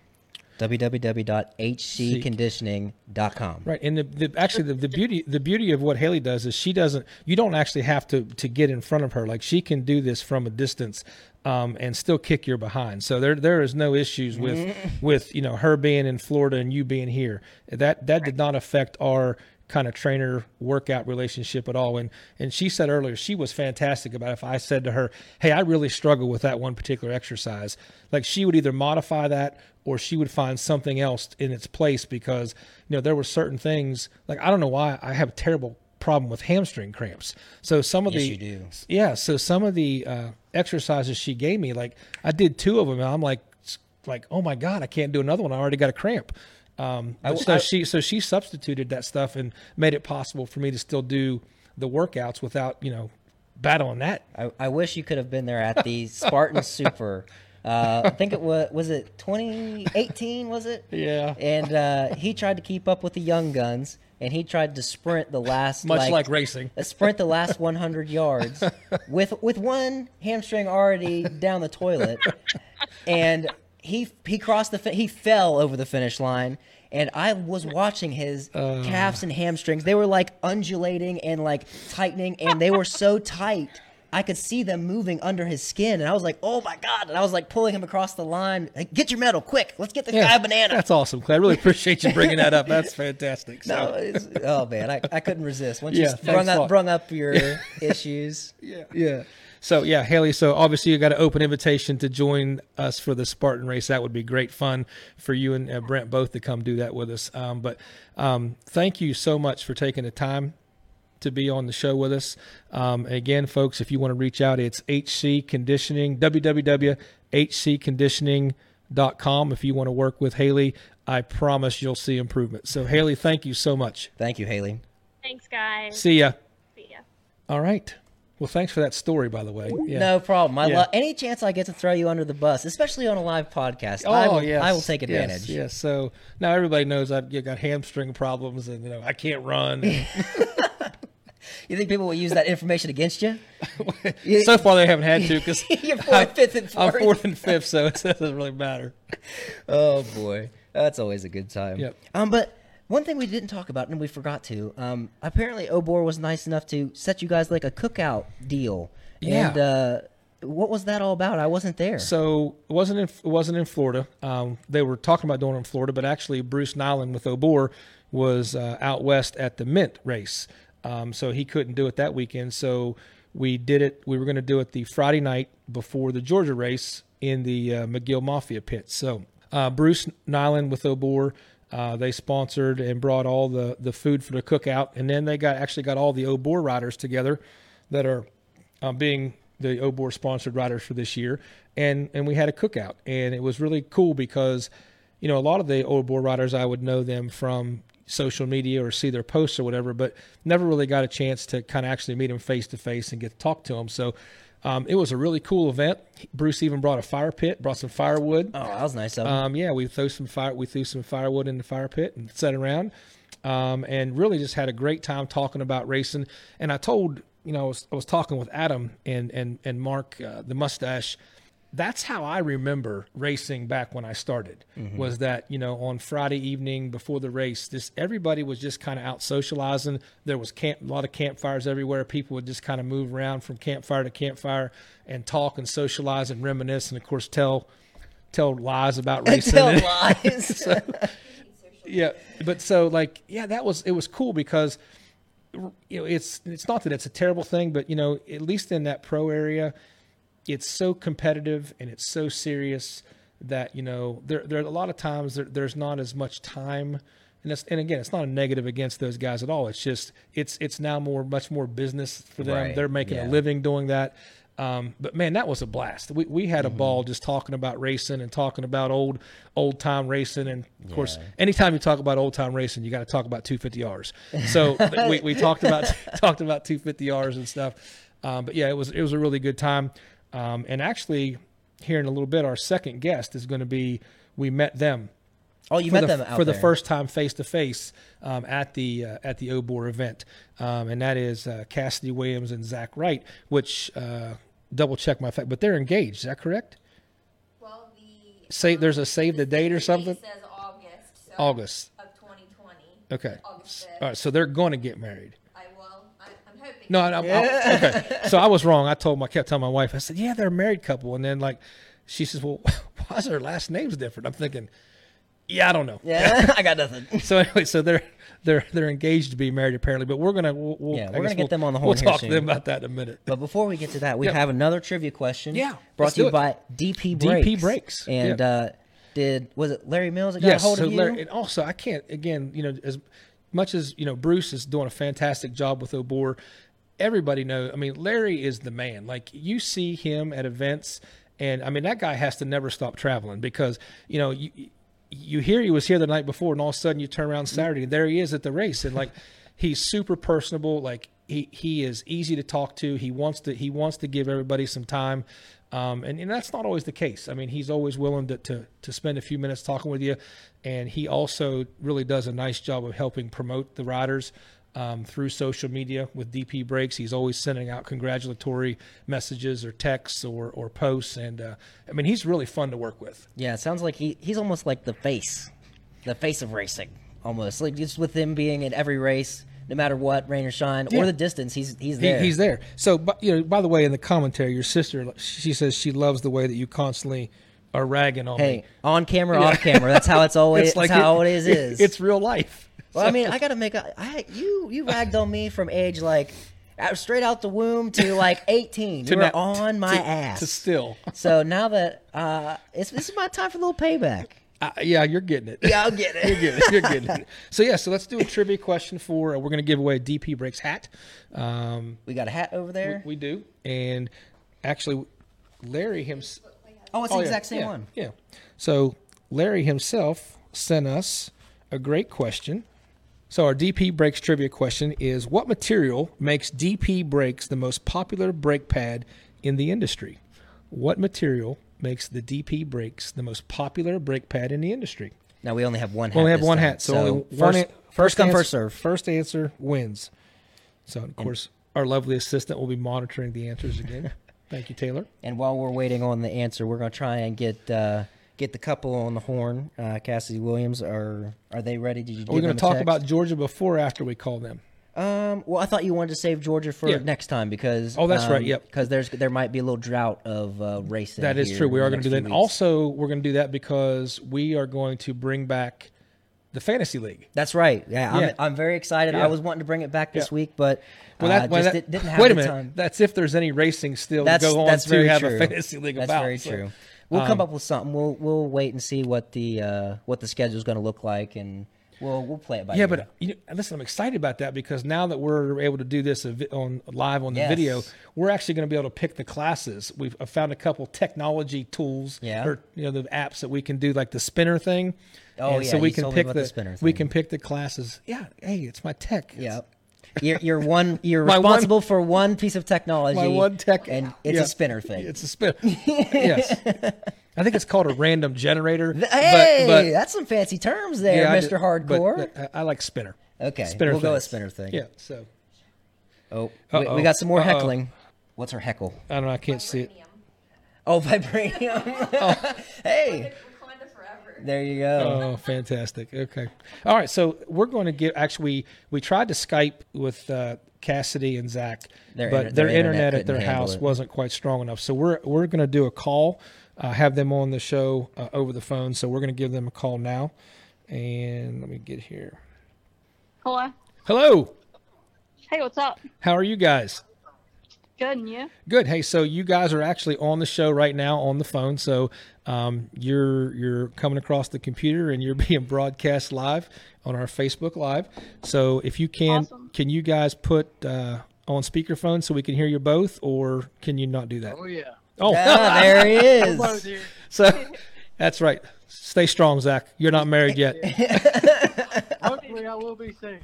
www.hcconditioning.com. Right, and the, the actually the, the beauty the beauty of what Haley does is she doesn't you don't actually have to to get in front of her like she can do this from a distance um, and still kick your behind. So there there is no issues with (laughs) with you know her being in Florida and you being here. That that did not affect our kind of trainer workout relationship at all. And and she said earlier she was fantastic about if I said to her, "Hey, I really struggle with that one particular exercise," like she would either modify that or she would find something else in its place because you know there were certain things like I don't know why I have terrible problem with hamstring cramps. So some of Yes, the yeah, so some of the uh, exercises she gave me, like I did two of them, and I'm like, like oh my god, I can't do another one. I already got a cramp. Um, I- so I- she so she substituted that stuff and made it possible for me to still do the workouts without you know battling that. I, I wish you could have been there at the Spartan (laughs) Super. Uh, I think it was was it 2018 was it? Yeah. And uh, he tried to keep up with the young guns, and he tried to sprint the last Much like racing. uh, sprint the last (laughs) 100 yards (laughs) with with one hamstring already down the toilet, and he he crossed the he fell over the finish line. And I was watching his Uh. calves and hamstrings. They were like undulating and like tightening, and they were so tight. I could see them moving under his skin, and I was like, "Oh my god!" And I was like pulling him across the line. Like, get your medal, quick! Let's get the guy a banana. That's awesome, Clay. I really appreciate you bringing that up. (laughs) That's fantastic. So, No, it's, oh man, I, I couldn't resist. Once Yeah, you brung up brung up your (laughs) issues. yeah, yeah. So yeah, Haley. So obviously you got an open invitation to join us for the Spartan race. That would be great fun for you and uh, Brent both to come do that with us. Um, but um, thank you so much for taking the time to be on the show with us. Um, again, folks, if you want to reach out, it's HC Conditioning, www.hcconditioning.com. If you want to work with Haley, I promise you'll see improvement. So, Haley, thank you so much. Thank you, Haley. Thanks, guys. See ya. See ya. All right. Well, thanks for that story, by the way. Yeah. No problem. I Yeah. love any chance I get to throw you under the bus, especially on a live podcast. Oh, I will, yes. I will take advantage. Yes, So now everybody knows I've got hamstring problems, and you know I can't run. (laughs) You think people will use that information against you? (laughs) so far they haven't had to because (laughs) You're fourth, fifth, and I'm fourth. fourth and fifth, so it doesn't really matter. (laughs) Oh boy, that's always a good time. Yep. Um, but one thing we didn't talk about and we forgot to. Um, apparently Obor was nice enough to set you guys like a cookout deal. Yeah. And uh, what was that all about? I wasn't there. So it wasn't in it wasn't in Florida. Um, they were talking about doing it in Florida, but actually Bruce Nyland with Obor was uh, out west at the Mint race, um, so he couldn't do it that weekend. So we did it. We were going to do it the Friday night before the Georgia race in the uh, McGill Mafia pit. So uh, Bruce Nyland with Obor. Uh, they sponsored and brought all the, the food for the cookout, and then they got actually got all the Obor riders together that are uh, being the Obor sponsored riders for this year, and and we had a cookout, and it was really cool because, you know, a lot of the Obor riders I would know them from social media or see their posts or whatever, but never really got a chance to kind of actually meet him face to face and get to talk to him. So. Um, it was a really cool event. Bruce even brought a fire pit, brought some firewood. oh, that was nice of him. Um, yeah, we threw some fire. We threw some firewood in the fire pit and sat around, um, and really just had a great time talking about racing. And I told you know I was, I was talking with Adam and and and Mark uh, the mustache. That's how I remember racing back when I started. Mm-hmm. Was that you know on Friday evening before the race, this everybody was just kind of out socializing. There was camp, a lot of campfires everywhere. People would just kind of move around from campfire to campfire and talk and socialize and reminisce, and of course tell tell lies about racing. Tell (laughs) lies. yeah, but so like yeah, that was it was cool because you know it's it's not that it's a terrible thing, but you know at least in that pro area, it's so competitive and it's so serious that you know there there are a lot of times there, there's not as much time. And, that's, and again, it's not a negative against those guys at all. It's just it's it's now more much more business for them. Right, They're making yeah. a living doing that. Um, but man, that was a blast. We we had a Mm-hmm. ball just talking about racing and talking about old old time racing. And of course, anytime you talk about old time racing, you got to talk about 250Rs. So (laughs) we, we talked about (laughs) talked about 250Rs and stuff. Um, but yeah, it was it was a really good time. Um, and actually, here in a little bit, our second guest is going to be. We met them oh, you for met the, them out for the first time face to face um, at the uh, at the Obor event, um, and that is uh, Cassidy Williams and Zach Wright. Which uh, double check my fact, but they're engaged. Is that correct? Well, the Say there's a save the date or something. Says August. So August. of 2020. Okay. August All 5th. right, so they're going to get married. I will. I, I'm hoping. No, I, I, I- okay. So I was wrong. I told my kept telling my wife. I said, "Yeah, they're a married couple," and then like she says, "Well, (laughs) why is their last names different?" I'm thinking, "Yeah, I don't know." Yeah, (laughs) I got nothing. (laughs) So anyway, so they're they're they're engaged to be married apparently, but we're gonna we'll, we'll, yeah we're gonna get we'll- them on the whole. We'll talk to them about that in a minute. But before we get to that, we Yep. have another trivia question. Yeah, brought to you it. by DP Brakes. DP. Brakes, And yeah. uh, did was it Larry Mills that got yes, a hold so of you? Larry, and also I can't again, you know, as much as you know, Bruce is doing a fantastic job with Obor. Everybody knows. I mean, Larry is the man. Like you see him at events, and I mean that guy has to never stop traveling because you know you you hear he was here the night before, and all of a sudden you turn around Saturday, and there he is at the race, and like (laughs) he's super personable. Like he he is easy to talk to. He wants to he wants to give everybody some time. Um, and, and that's not always the case. I mean, he's always willing to, to, to spend a few minutes talking with you. And he also really does a nice job of helping promote the riders um, through social media with DP Brakes. He's always sending out congratulatory messages or texts or, or posts. And uh, I mean, he's really fun to work with. Yeah, it sounds like he he's almost like the face, the face of racing, almost like just with him being in every race, no matter what, rain or shine, Yeah. or the distance. He's he's He, there. he's there. So, but, you know, by the way, in the commentary, your sister, she says she loves the way that you constantly are ragging on Hey, me. on camera, off camera. That's how it's (laughs) always. that's how it is. Is It's real life. Well, I mean, I gotta make a. I you you ragged on me from age like straight out the womb to like (laughs) eighteen. To you were on my to- ass. to still. So now that uh, it's this is my time for a little payback. Uh, yeah, you're getting it. Yeah, I'll get it. (laughs) You're getting it. You're getting it. (laughs) So yeah, so let's do a trivia question for. Uh, we're going to give away a DP Brakes hat. Um, We got a hat over there. we do, and actually, Larry himself. oh, it's the exact same yeah, one. Yeah. So Larry himself sent us a great question. So our DP Brakes trivia question is: What material makes DP Brakes the most popular brake pad in the industry? What material makes the DP Brakes the most popular brake pad in the industry? Now we only have one. hat We only have one time. hat, so, only first, one. an- first come, answer, first serve. First answer wins. So of course, our lovely assistant will be monitoring the answers again. (laughs) Thank you, Taylor. And while we're waiting on the answer, we're gonna try and get uh, get the couple on the horn. Uh, Cassidy Williams, are are they ready? Did you? Are we going to talk about Georgia before or after we call them? Um, well, I thought you wanted to save Georgia for Yeah. next time because Oh, that's right, yep. Because there's there might be a little drought of uh, racing. That is true. We are going to do that. And also, we're going to do that because we are going to bring back the fantasy league. That's right. Yeah, Yeah. I'm, I'm very excited. Yeah. I was wanting to bring it back this week, but Well, uh, that, well, just that- didn't have wait a minute. time. That's if there's any racing still That's to go on that's to have true. a fantasy league that's about. That's very so- true. We'll come um, up with something. We'll we'll wait and see what the uh, what the schedule's going to look like, and we'll we'll play it by Yeah, ear. but you know, listen, I'm excited about that because now that we're able to do this on live on the Yes. video, we're actually going to be able to pick the classes. We've I found a couple technology tools, Yeah. or you know, the apps that we can do like the spinner thing. Oh, And yeah, so we can pick the, the we can pick the classes. Yeah, hey, it's my tech. Yeah. You're, you're one. You're My one- responsible for one piece of technology. My one tech, and it's yeah. a spinner thing. It's a spinner. yes, I think it's called a random generator. Th- but- hey, but, that's some fancy terms there, yeah, did- Hardcore. but I I like spinner. okay, spinner we'll go with spinner thing. Yeah. So Oh, we, we got some more Uh-oh. heckling. What's her heckle? I don't know. I can't see it. Oh, vibranium. (laughs) Oh. hey. There you go. Oh, fantastic. Okay. All right. So we're going to get, actually, we tried to Skype with uh, Cassidy and Zach, Their but inter- their, their internet, internet at their house it. wasn't quite strong enough. So we're, we're going to do a call, uh, have them on the show uh, over the phone. So we're going to give them a call now. And let me get here. Hello. Hello. Hey, what's up? How are you guys? Good, and you? Good. Hey, so you guys are actually on the show right now on the phone. So um, you're you're coming across the computer and you're (laughs) being broadcast live on our Facebook Live. So if you can, Awesome. can you guys put uh, on speakerphone so we can hear you both, or can you not do that? Oh yeah. Oh, Ah, there he (laughs) is. here. so that's right. Stay strong, Zach. You're not married yet. (laughs) Hopefully I will be soon.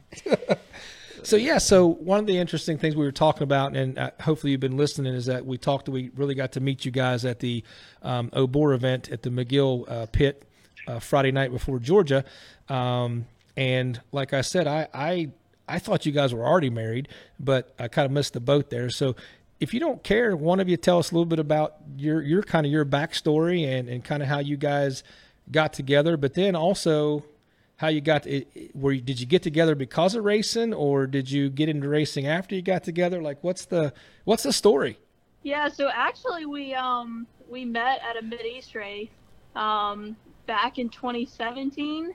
So yeah, so one of the interesting things we were talking about, and uh, hopefully you've been listening, is that we talked. We really got to meet you guys at the um, Obor event at the McGill uh, pit uh, Friday night before Georgia, um, and like I said, I, I I thought you guys were already married, but I kind of missed the boat there. So if you don't care, one of you tell us a little bit about your your kind of your backstory and and kind of how you guys got together, but then also how you got it were you, did you get together because of racing or did you get into racing after you got together like what's the what's the story Yeah, so actually we um we met at a Mid East race um back in 2017.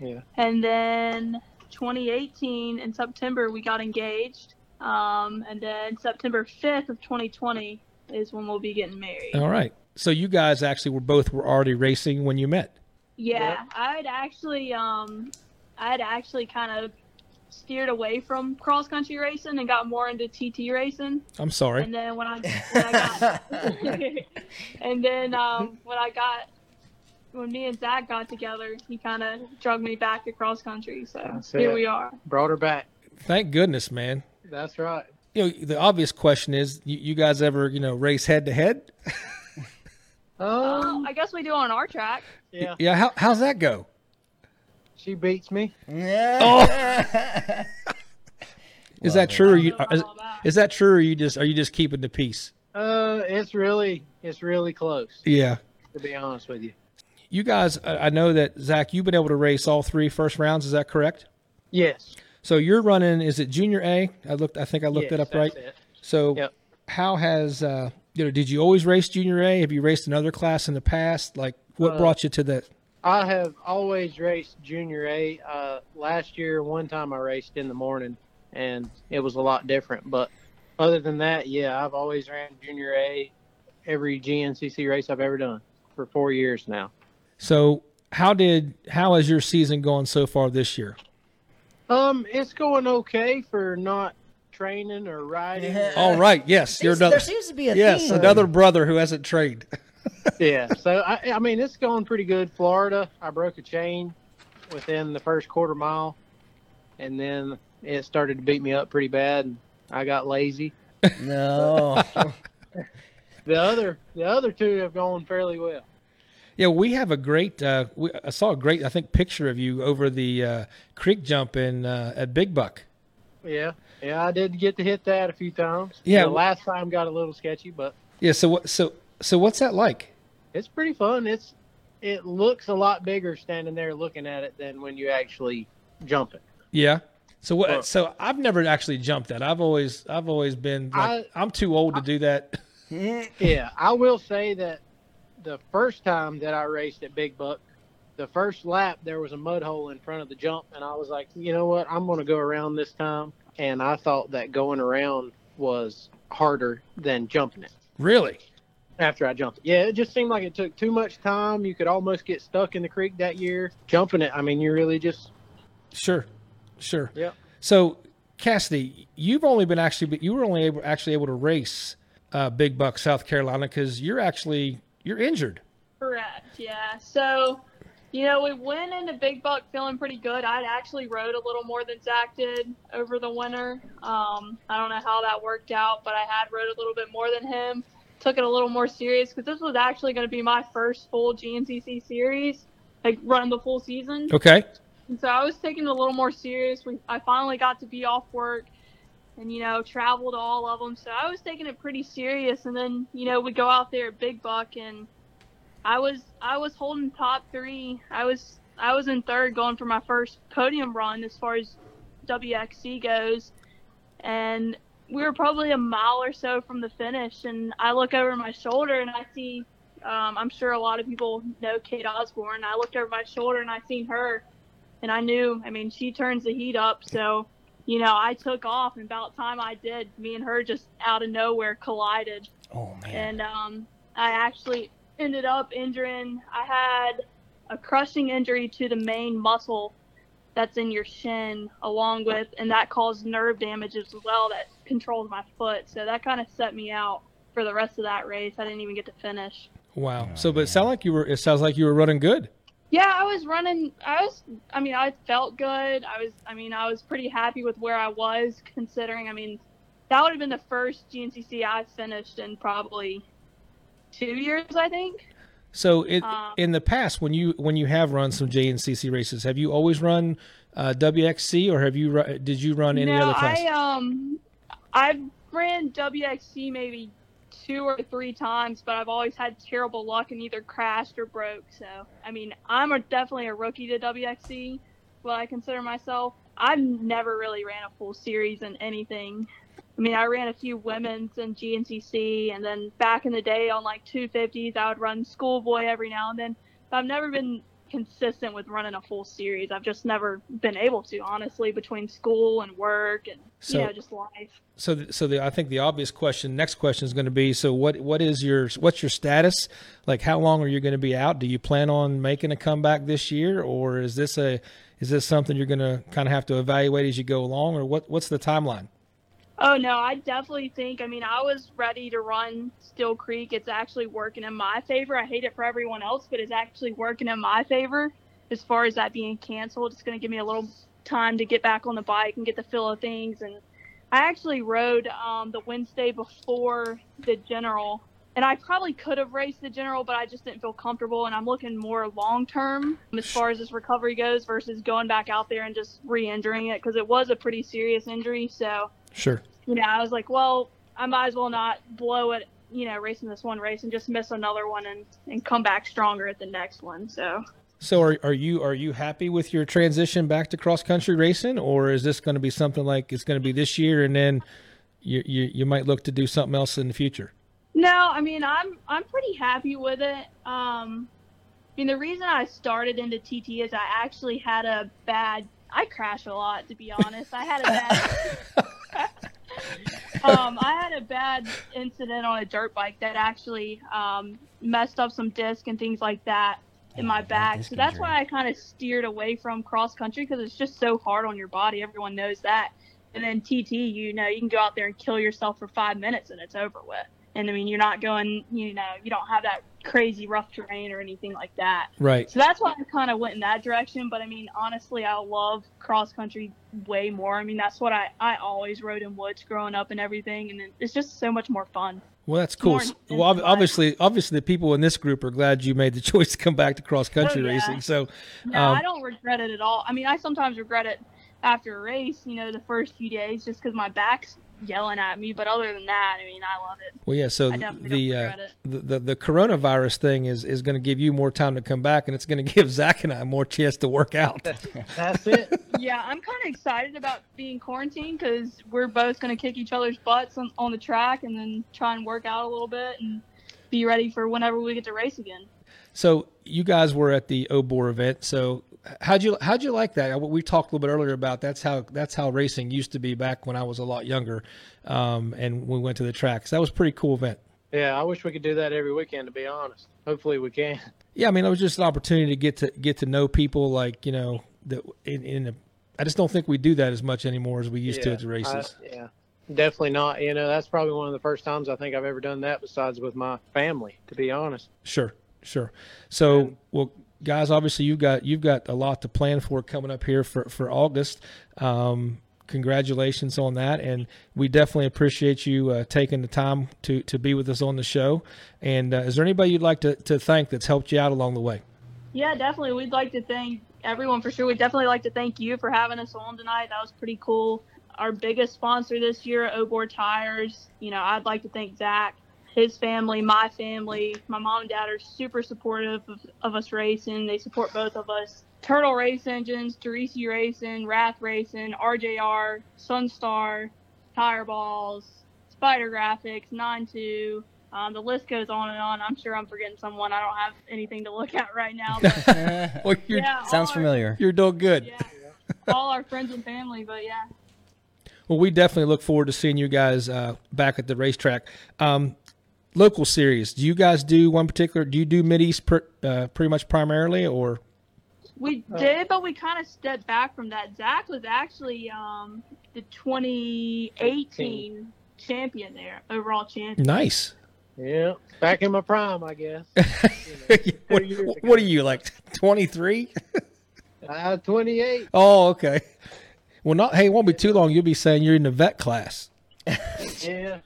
Yeah. And then 2018 in September we got engaged. Um and then September 5th of 2020 is when we'll be getting married. all right so you guys actually were both were already racing when you met Yeah, I'd actually um I'd actually kind of steered away from cross country racing and got more into TT racing. i'm sorry And then when I when I got (laughs) and then um, when I got when me and Zach got together, he kind of drug me back to cross country. So That's here it. we are. Brought her back. thank goodness man That's right. you know the obvious question is you, you guys ever you know race head to head (laughs) Um, I guess we do on our track. yeah. yeah how, how's that go She beats me. Yeah. (laughs) is that true or you don't is, about all that. is that true or you just are you just keeping the peace Uh, it's really, it's really close. yeah To be honest with you. you guys I I know that Zach you've been able to race all three first rounds is that correct Yes. So you're running. Is it junior A? I looked. I think I looked yes, it up right. it. So Yep. how has uh, you know? Did you always race junior A? Have you raced another class in the past? Like what Uh, brought you to that? I have always raced junior A. Uh, last year, one time I raced in the morning, and it was a lot different. But other than that, yeah, I've always ran junior A every GNCC race I've ever done for four years now. So how did how has your season gone so far this year? Um, it's going okay for not training or riding. Yeah. All right. Yes, you're Seems- there seems to be a Yes, theme. another brother who hasn't trained. (laughs) yeah, so I, I mean, it's going pretty good. Florida, I broke a chain within the first quarter mile, and then it started to beat me up pretty bad, and I got lazy. No. (laughs) The other, the other two have gone fairly well. Yeah, we have a great. Uh, we, I saw a great, I think, picture of you over the uh, creek jump in uh, at Big Buck. Yeah, yeah, I did get to hit that a few times. Yeah. the last time got a little sketchy, but Yeah. So what? So so what's that like? it's pretty fun. It's it looks a lot bigger standing there looking at it than when you actually jump it. Yeah. So what? So I've never actually jumped that. I've always I've always been like I- I'm too old to do that. (laughs) Yeah, I will say that the first time that I raced at Big Buck, the first lap there was a mud hole in front of the jump, and I was like, you know what, I'm going to go around this time. And I thought that going around was harder than jumping it Really? after I jumped it. Yeah, it just seemed like it took too much time. You could almost get stuck in the creek that year. Jumping it, I mean, you really just Sure, sure. Yeah. So Cassidy, you've only been actually but you were only able actually able to race uh, Big Buck, South Carolina, because you're actually you're injured. Correct. Yeah. So, you know, we went into Big Buck feeling pretty good. I'd actually rode a little more than Zach did over the winter. Um, I don't know how that worked out, but I had rode a little bit more than him. Took it a little more serious because this was actually going to be my first full GNCC series, like running the full season. Okay. And so I was taking it a little more serious. We, I finally got to be off work and, you know, travel to all of them. So I was taking it pretty serious. And then, you know, we go out there at Big Buck and I was, I was holding top three. I was, I was in third going for my first podium run as far as WXC goes. And we were probably a mile or so from the finish. And I look over my shoulder and I see, um, I'm sure a lot of people know Kate Osborne. I looked over my shoulder and I seen her and I knew, I mean, she turns the heat up. So, you know, I took off, and about time I did, me and her just out of nowhere collided. Oh man. And um, I actually ended up injuring, I had a crushing injury to the main muscle that's in your shin, along with, and that caused nerve damage as well that controls my foot. So that kind of set me out for the rest of that race. I didn't even get to finish. Wow. Oh, so, but it man. sound like you were. It sounds like you were running good. Yeah, I was running. I was. I mean, I felt good. I was. I mean, I was pretty happy with where I was, considering. I mean, that would have been the first GNCC I finished in probably two years, I think. So, it, Um, in the past, when you when you have run some GNCC races, have you always run uh, WXC, or have you did you run any no, other class? I um, I've ran WXC maybe two or three times, but I've always had terrible luck and either crashed or broke. So, I mean, I'm a, definitely a rookie to WXC, what I consider myself. I've never really ran a full series in anything. I mean, I ran a few women's in GNCC, and then back in the day on like 250s, I would run schoolboy every now and then. But I've never been consistent with running a full series. I've just never been able to, honestly, between school and work and So- you know just life. So, th- so the, I think the obvious question, next question is going to be: so what what is your what's your status? Like, how long are you going to be out? Do you plan on making a comeback this year, or is this a is this something you're going to kind of have to evaluate as you go along, or what what's the timeline? Oh no, I definitely think. I mean, I was ready to run Steele Creek. It's actually working in my favor. I hate it for everyone else, but it's actually working in my favor as far as that being canceled. It's going to give me a little time to get back on the bike and get the feel of things. And I actually rode um, the Wednesday before the general, and I probably could have raced the general, but I just didn't feel comfortable. And I'm looking more long term as far as this recovery goes versus going back out there and just re-injuring it because it was a pretty serious injury. So Sure. You know, I was like, well, I might as well not blow it, you know, racing this one race and just miss another one and, and come back stronger at the next one. So, So, are are you are you happy with your transition back to cross country racing, or is this going to be something like it's going to be this year, and then you you you might look to do something else in the future? no, I mean, I'm I'm pretty happy with it. Um, I mean, the reason I started into TT is I actually had a bad. I crash a lot, to be honest. I had a bad. (laughs) um, I had a bad incident on a dirt bike that actually um, messed up some disc and things like that in my back. So that's why I kind of steered away from cross country because it's just so hard on your body. Everyone knows that. And then TT, you know, you can go out there and kill yourself for five minutes and it's over with. And I mean, you're not going, you know, you don't have that crazy rough terrain or anything like that. Right. So that's why I kind of went in that direction. But I mean, honestly, I love cross country way more. I mean, that's what I, I always rode in woods growing up and everything. And it's just so much more fun. Well, that's cool. Well, obviously, obviously, the people in this group are glad you made the (laughs) choice to come back to cross country Oh, yeah. racing. So, No, Um, I don't regret it at all. I mean, I sometimes regret it after a race, you know, the first few days just because my back's yelling at me. But other than that, I mean, I love it. Well, yeah. So the, uh, the the the coronavirus thing is is going to give you more time to come back, and it's going (laughs) to give Zach and I more chance to work out. (laughs) That's it. Yeah, I'm kind of excited about being quarantined because we're both going to kick each other's butts on, on the track and then try and work out a little bit and be ready for whenever we get to race again. So you guys were at the Obor event. So how'd you how'd you like that? We talked a little bit earlier about that's how that's how racing used to be back when I was a lot younger, um, and we went to the tracks. That was a pretty cool event. Yeah, I wish we could do that every weekend. To be honest, hopefully we can. (laughs) Yeah, I mean, it was just an opportunity to get to get to know people. Like you know, that in, in a, I just don't think we do that as much anymore as we used to at the races. I- yeah, definitely not. You know, that's probably one of the first times I think I've ever done that, besides with my family. To be honest. Sure, sure. So, well, guys, obviously you've got you've got a lot to plan for coming up here for for August. Um, congratulations on that, and we definitely appreciate you uh, taking the time to to be with us on the show. And uh, is there anybody you'd like to to thank that's helped you out along the way? Yeah, definitely. We'd like to thank everyone for sure. We'd definitely like to thank you for having us on tonight. That was pretty cool. Our biggest sponsor this year, Obor Tires. You know, I'd like to thank Zach, his family, my family. My mom and dad are super supportive of, of us racing. They support both of us. Turtle Race Engines, Teresi Racing, Wrath Racing, RJR, Sunstar, Tire Balls, Spider Graphics, 9-2. Um, the list goes on and on. I'm sure I'm forgetting someone. I don't have anything to look at right now. But (laughs) Well, you're yeah, Sounds all our- familiar. you're doing good. yeah, all our friends and family. But yeah, Well, we definitely look forward to seeing you guys uh, back at the racetrack. Um, local series. Do you guys do one particular? Do you do Mid East per, uh, pretty much primarily, or we did, but we kind of stepped back from that. Zach was actually um, the 2018 champion there, overall champion. nice? Yeah, back in my prime, I guess. (laughs) what, years ago. what are you like? Twenty three? Uh, 28. Oh, okay. Well, not. Hey, it won't be too long. You'll be saying you're in the vet class. Yeah, And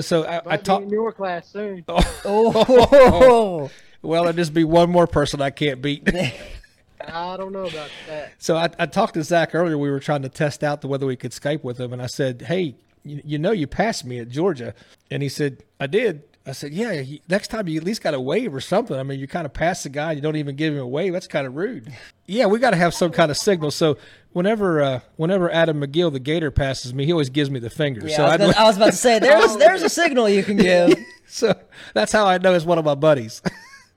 so I, I might be talked. in your class soon. (laughs) Oh, Well, there'll just be one more person I can't beat. (laughs) I don't know about that. So I, I talked to Zach earlier. We were trying to test out the whether we could Skype with him, and I said, "Hey, you, you know, you passed me at Georgia," and he said, "I did." I said, "Yeah, you, next time you at least got a wave or something. I mean, you kind of pass the guy, you don't even give him a wave. That's kind of rude." Yeah, we got to have some kind of signal. So whenever uh, whenever Adam McGill, the Gator, passes me, he always gives me the finger. yeah. so I, was I'd- gonna- I was about to say there's (laughs) there's a signal you can give. (laughs) so that's how I know it's one of my buddies. (laughs)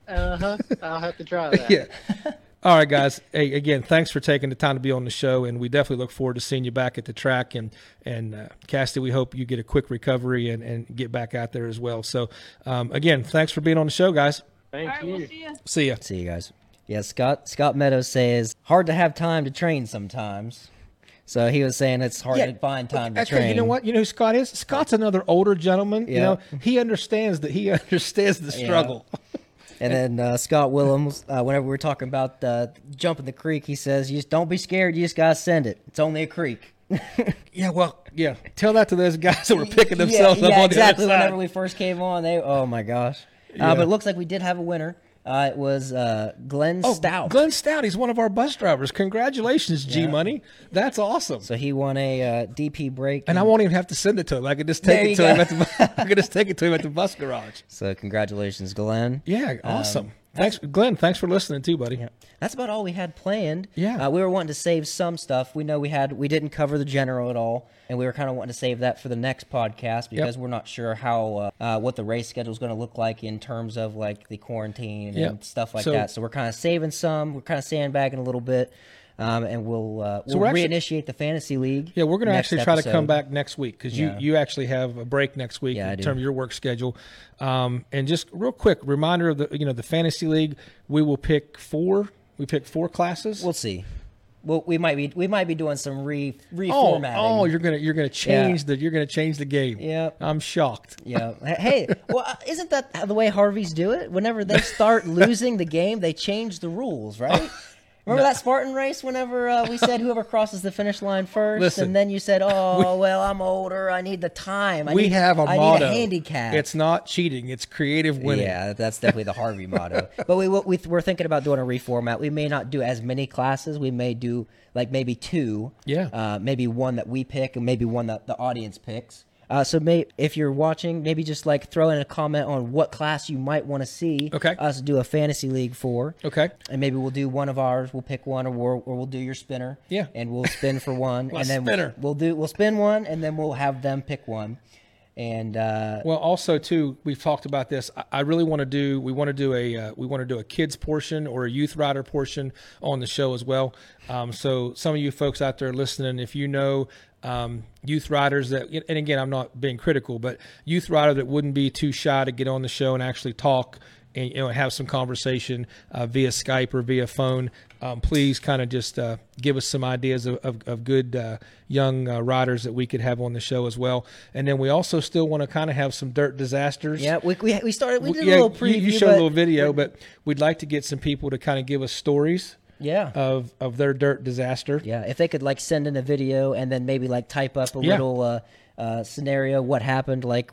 Uh huh. I'll have to try that. yeah. All right, guys. Hey, again, thanks for taking the time to be on the show, and we definitely look forward to seeing you back at the track. And and uh, Casty, we hope you get a quick recovery and, and get back out there as well. So, um, again, thanks for being on the show, guys. Thank All right, you. we'll see you. See ya. See you guys. Yeah, Scott Scott Meadows says hard to have time to train sometimes. So he was saying it's hard Yeah, to find time to Actually, train. you know what? You know who Scott is? Scott's another older gentleman. You know, he understands that he (laughs) understands the Yeah. struggle. (laughs) And then uh, Scott Willems, uh, whenever we were talking about uh, jumping the creek, he says, "You just don't be scared. You just gotta send it. It's only a creek." (laughs) Yeah, well, yeah. Tell that to those guys that were picking themselves yeah, up yeah, on exactly. the. Exactly. Whenever we first came on, they oh my gosh. Yeah. Uh, but it looks like we did have a winner. Uh, it was uh, Glenn Oh, Stout. Glenn Stout. He's one of our bus drivers. Congratulations, G Money. That's awesome. so he won a uh, DP Brake. And I won't even have to send it to him. I could just take There it to go. him at the. (laughs) I could just take it to him at the bus garage. So congratulations, Glenn. Yeah, awesome. Thanks, Glenn. Thanks for listening too, buddy. That's about all we had planned. Yeah. uh, we were wanting to save some stuff. We know we had we didn't cover the general at all, and we were kind of wanting to save that for the next podcast because we're not sure how uh, uh, what the race schedule is going to look like in terms of like the quarantine Yep. and stuff like So- that. So we're kind of saving some. We're kind of sandbagging a little bit, um, and we'll uh, we'll we're actually- reinitiate the fantasy league. Yeah, we're going to actually try to come back next week because Yeah. you you actually have a break next week Yeah, in terms of your work schedule. Um, and just real quick reminder of the you know the fantasy league, we will pick four. We pick four classes. We'll see. Well, we might be we might be doing some re oh, reformatting. oh, you're gonna you're gonna change the you're gonna change the game. Yeah, I'm shocked. (laughs) Yeah. Hey, well, isn't that the way Harveys do it? Whenever they start (laughs) losing the game, they change the rules, right? Remember that Spartan race? Whenever uh, we said whoever crosses the finish line (laughs) first, Listen, and then you said, (laughs) "Oh, well, I'm older. I need the time. I we need, have a I motto. Need a handicap." It's not cheating. It's creative winning. Yeah, that's definitely the Harvey motto. (laughs) But we, we we're thinking about doing a reformat. We may not do as many classes. We may do like maybe two. Yeah. Uh, maybe one that we pick, and maybe one that the audience picks. Uh, so may, if you're watching, maybe just like throw in a comment on what class you might want to see Okay. us do a fantasy league for. Okay. And maybe we'll do one of ours. We'll pick one, or we'll, or we'll do your spinner. Yeah. And we'll spin for (laughs) one, and then spinner. we'll do we'll spin one, and then we'll have them pick one. And uh, Well, also too, we've talked about this. I, I really want to do. We want to do a. Uh, we want to do a kids portion or a youth rider portion on the show as well. Um, so some of you folks out there listening, if you know um, youth riders that, and again, I'm not being critical, but youth rider that wouldn't be too shy to get on the show and actually talk and you know have some conversation uh, via Skype or via phone, um, please kind of just uh, give us some ideas of, of, of good uh, young uh, riders that we could have on the show as well. And then we also still want to kind of have some dirt disasters. yeah, we, we, we started. We did Yeah, a little preview. You, showed a little video, but we'd like to get some people to kind of give us stories Yeah. of of their dirt disaster. Yeah, if they could like send in a video and then maybe like type up a Yeah. little uh, uh, scenario, what happened, like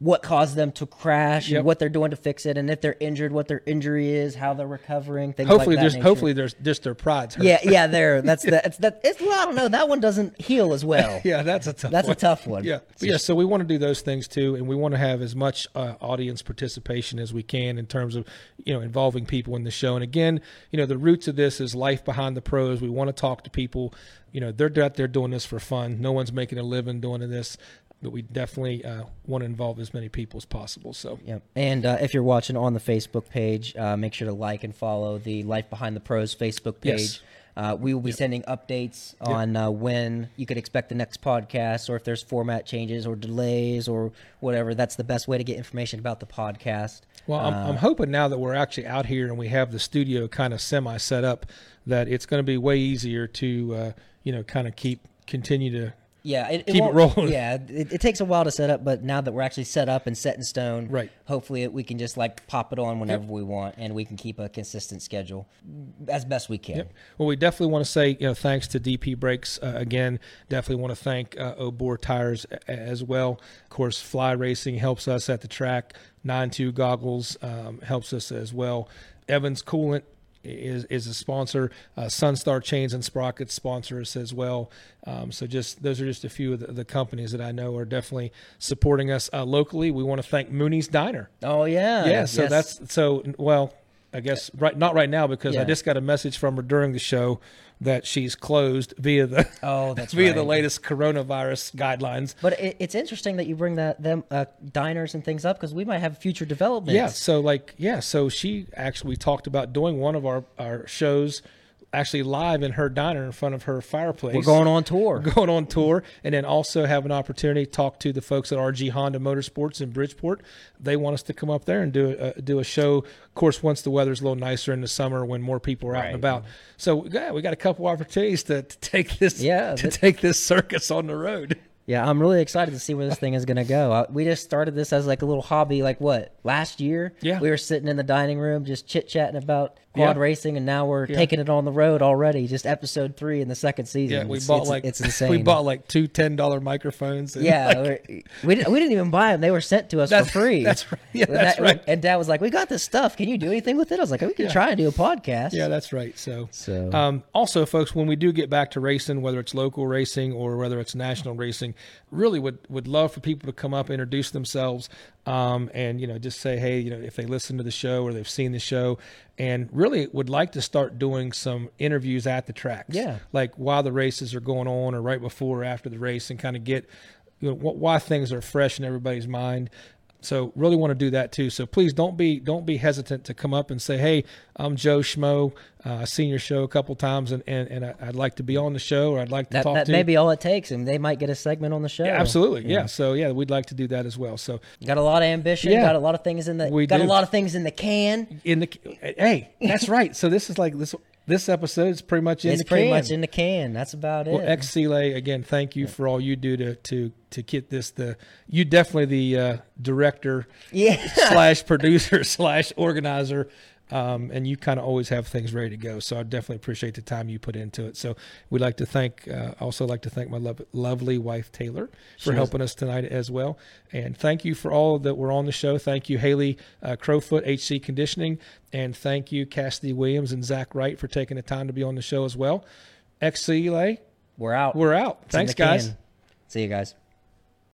what caused them to crash, Yep. and what they're doing to fix it, and if they're injured, what their injury is, how they're recovering, things Hopefully, like that. there's nature. hopefully there's just their pride's hurt. Yeah, yeah, there. (laughs) That's the. It's that. It's. Well, I don't know. That one doesn't heal as well. (laughs) Yeah, that's a tough. That's a one. tough one. (laughs) Yeah, But yeah. So we want to do those things too, and we want to have as much uh, audience participation as we can in terms of you know involving people in the show. And again, you know, the roots of this is life behind the pros. We want to talk to people. You know, they're out there doing this for fun. No one's making a living doing this, but we definitely uh, want to involve as many people as possible. So yeah. And uh, if you're watching on the Facebook page, uh, make sure to like and follow the Life Behind the Pros Facebook page. Yes. Uh, we will be sending updates on uh, when you could expect the next podcast, or if there's format changes or delays or whatever. That's the best way to get information about the podcast. Well, I'm, Uh, I'm hoping now that we're actually out here and we have the studio kind of semi set up, that it's going to be way easier to, uh, you know, kind of keep continue to. Yeah, it, Keep it rolling. Yeah, it, it takes a while to set up, but now that we're actually set up and set in stone, Right. Hopefully, we can just like pop it on whenever we want, and we can keep a consistent schedule as best we can. Yep. Well, we definitely want to say, you know, thanks to DP Brakes uh, again. Definitely want to thank uh, Obor Tires as well. Of course, Fly Racing helps us at the track. Nine Two Goggles um, helps us as well. Evans Coolant is is a sponsor. Uh, Sunstar Chains and Sprockets sponsor us as well. Um, so just those are just a few of the, the companies that I know are definitely supporting us uh, locally. We want to thank Mooney's Diner. Oh yeah, Yeah, so yes. that's so well. I guess right not right now because I just got a message from her during the show that she's closed via the Oh, that's (laughs) via the latest coronavirus guidelines. But it, it's interesting that you bring that them uh, diners and things up because we might have future developments. Yeah, so like yeah, so she actually talked about doing one of our our shows actually live in her diner in front of her fireplace. we're going on tour. (laughs) going on tour and then also have an opportunity to talk to the folks at RG Honda Motorsports in Bridgeport. They want us to come up there and do a, do a show. Of course, once the weather's a little nicer in the summer when more people are out and about. So yeah, we got a couple opportunities to, to take this Yeah, (laughs) to that- take this circus on the road. Yeah, I'm really excited to see where this thing is going to go. Uh, we just started this as like a little hobby, like what last year. Yeah. we were sitting in the dining room just chit chatting about quad Yeah. racing, and now we're Yeah. taking it on the road already. Just episode three in the second season. Yeah, we It's- bought it's, like it's (laughs) insane. We bought like two ten dollar microphones. and, Yeah, like, we didn't, we didn't even buy them; they were sent to us for free. that's right. Yeah, And that's that- right. And Dad was like, "We got this stuff. Can you do anything with it?" I was like, "We can Yeah. try and do a podcast." yeah, that's right. So So Um, also, folks, when we do get back to racing, whether it's local racing or whether it's national racing, really would would love for people to come up, introduce themselves, um, and you know just say, hey, you know, if they listen to the show or they've seen the show, and really would like to start doing some interviews at the tracks, Yeah. like while the races are going on or right before or after the race, and kind of get you know why things are fresh in everybody's mind. So really want to do that too. So please don't be don't be hesitant to come up and say, "Hey, I'm Joe Schmo. Uh, I've seen your show a couple times, and and, and I- I'd like to be on the show, or I'd like to that, talk that to." may you." be all it takes, and they might get a segment on the show. Yeah, absolutely. Yeah. So yeah, we'd like to do that as well. So Got a lot of ambition. Yeah. Got a lot of things in the. We got a lot of things in the can. in the hey, that's right. So this is like this this episode is pretty much in it's the pretty can. much in the can. That's about it. Well, Seeley, again, thank you for all you do to to to get this. The you definitely the uh, director yeah. slash producer (laughs) slash organizer um, and you kind of always have things ready to go. So I definitely appreciate the time you put into it. So we'd like to thank, uh, also like to thank my lov lovely wife Taylor for was- helping us tonight as well, and thank you for all that were on the show. Thank you Haley uh, Crowfoot HC Conditioning, and thank you Cassidy Williams and Zach Wright for taking the time to be on the show as well. XC Lay, We're out. we're out. It's Thanks, guys. See you guys.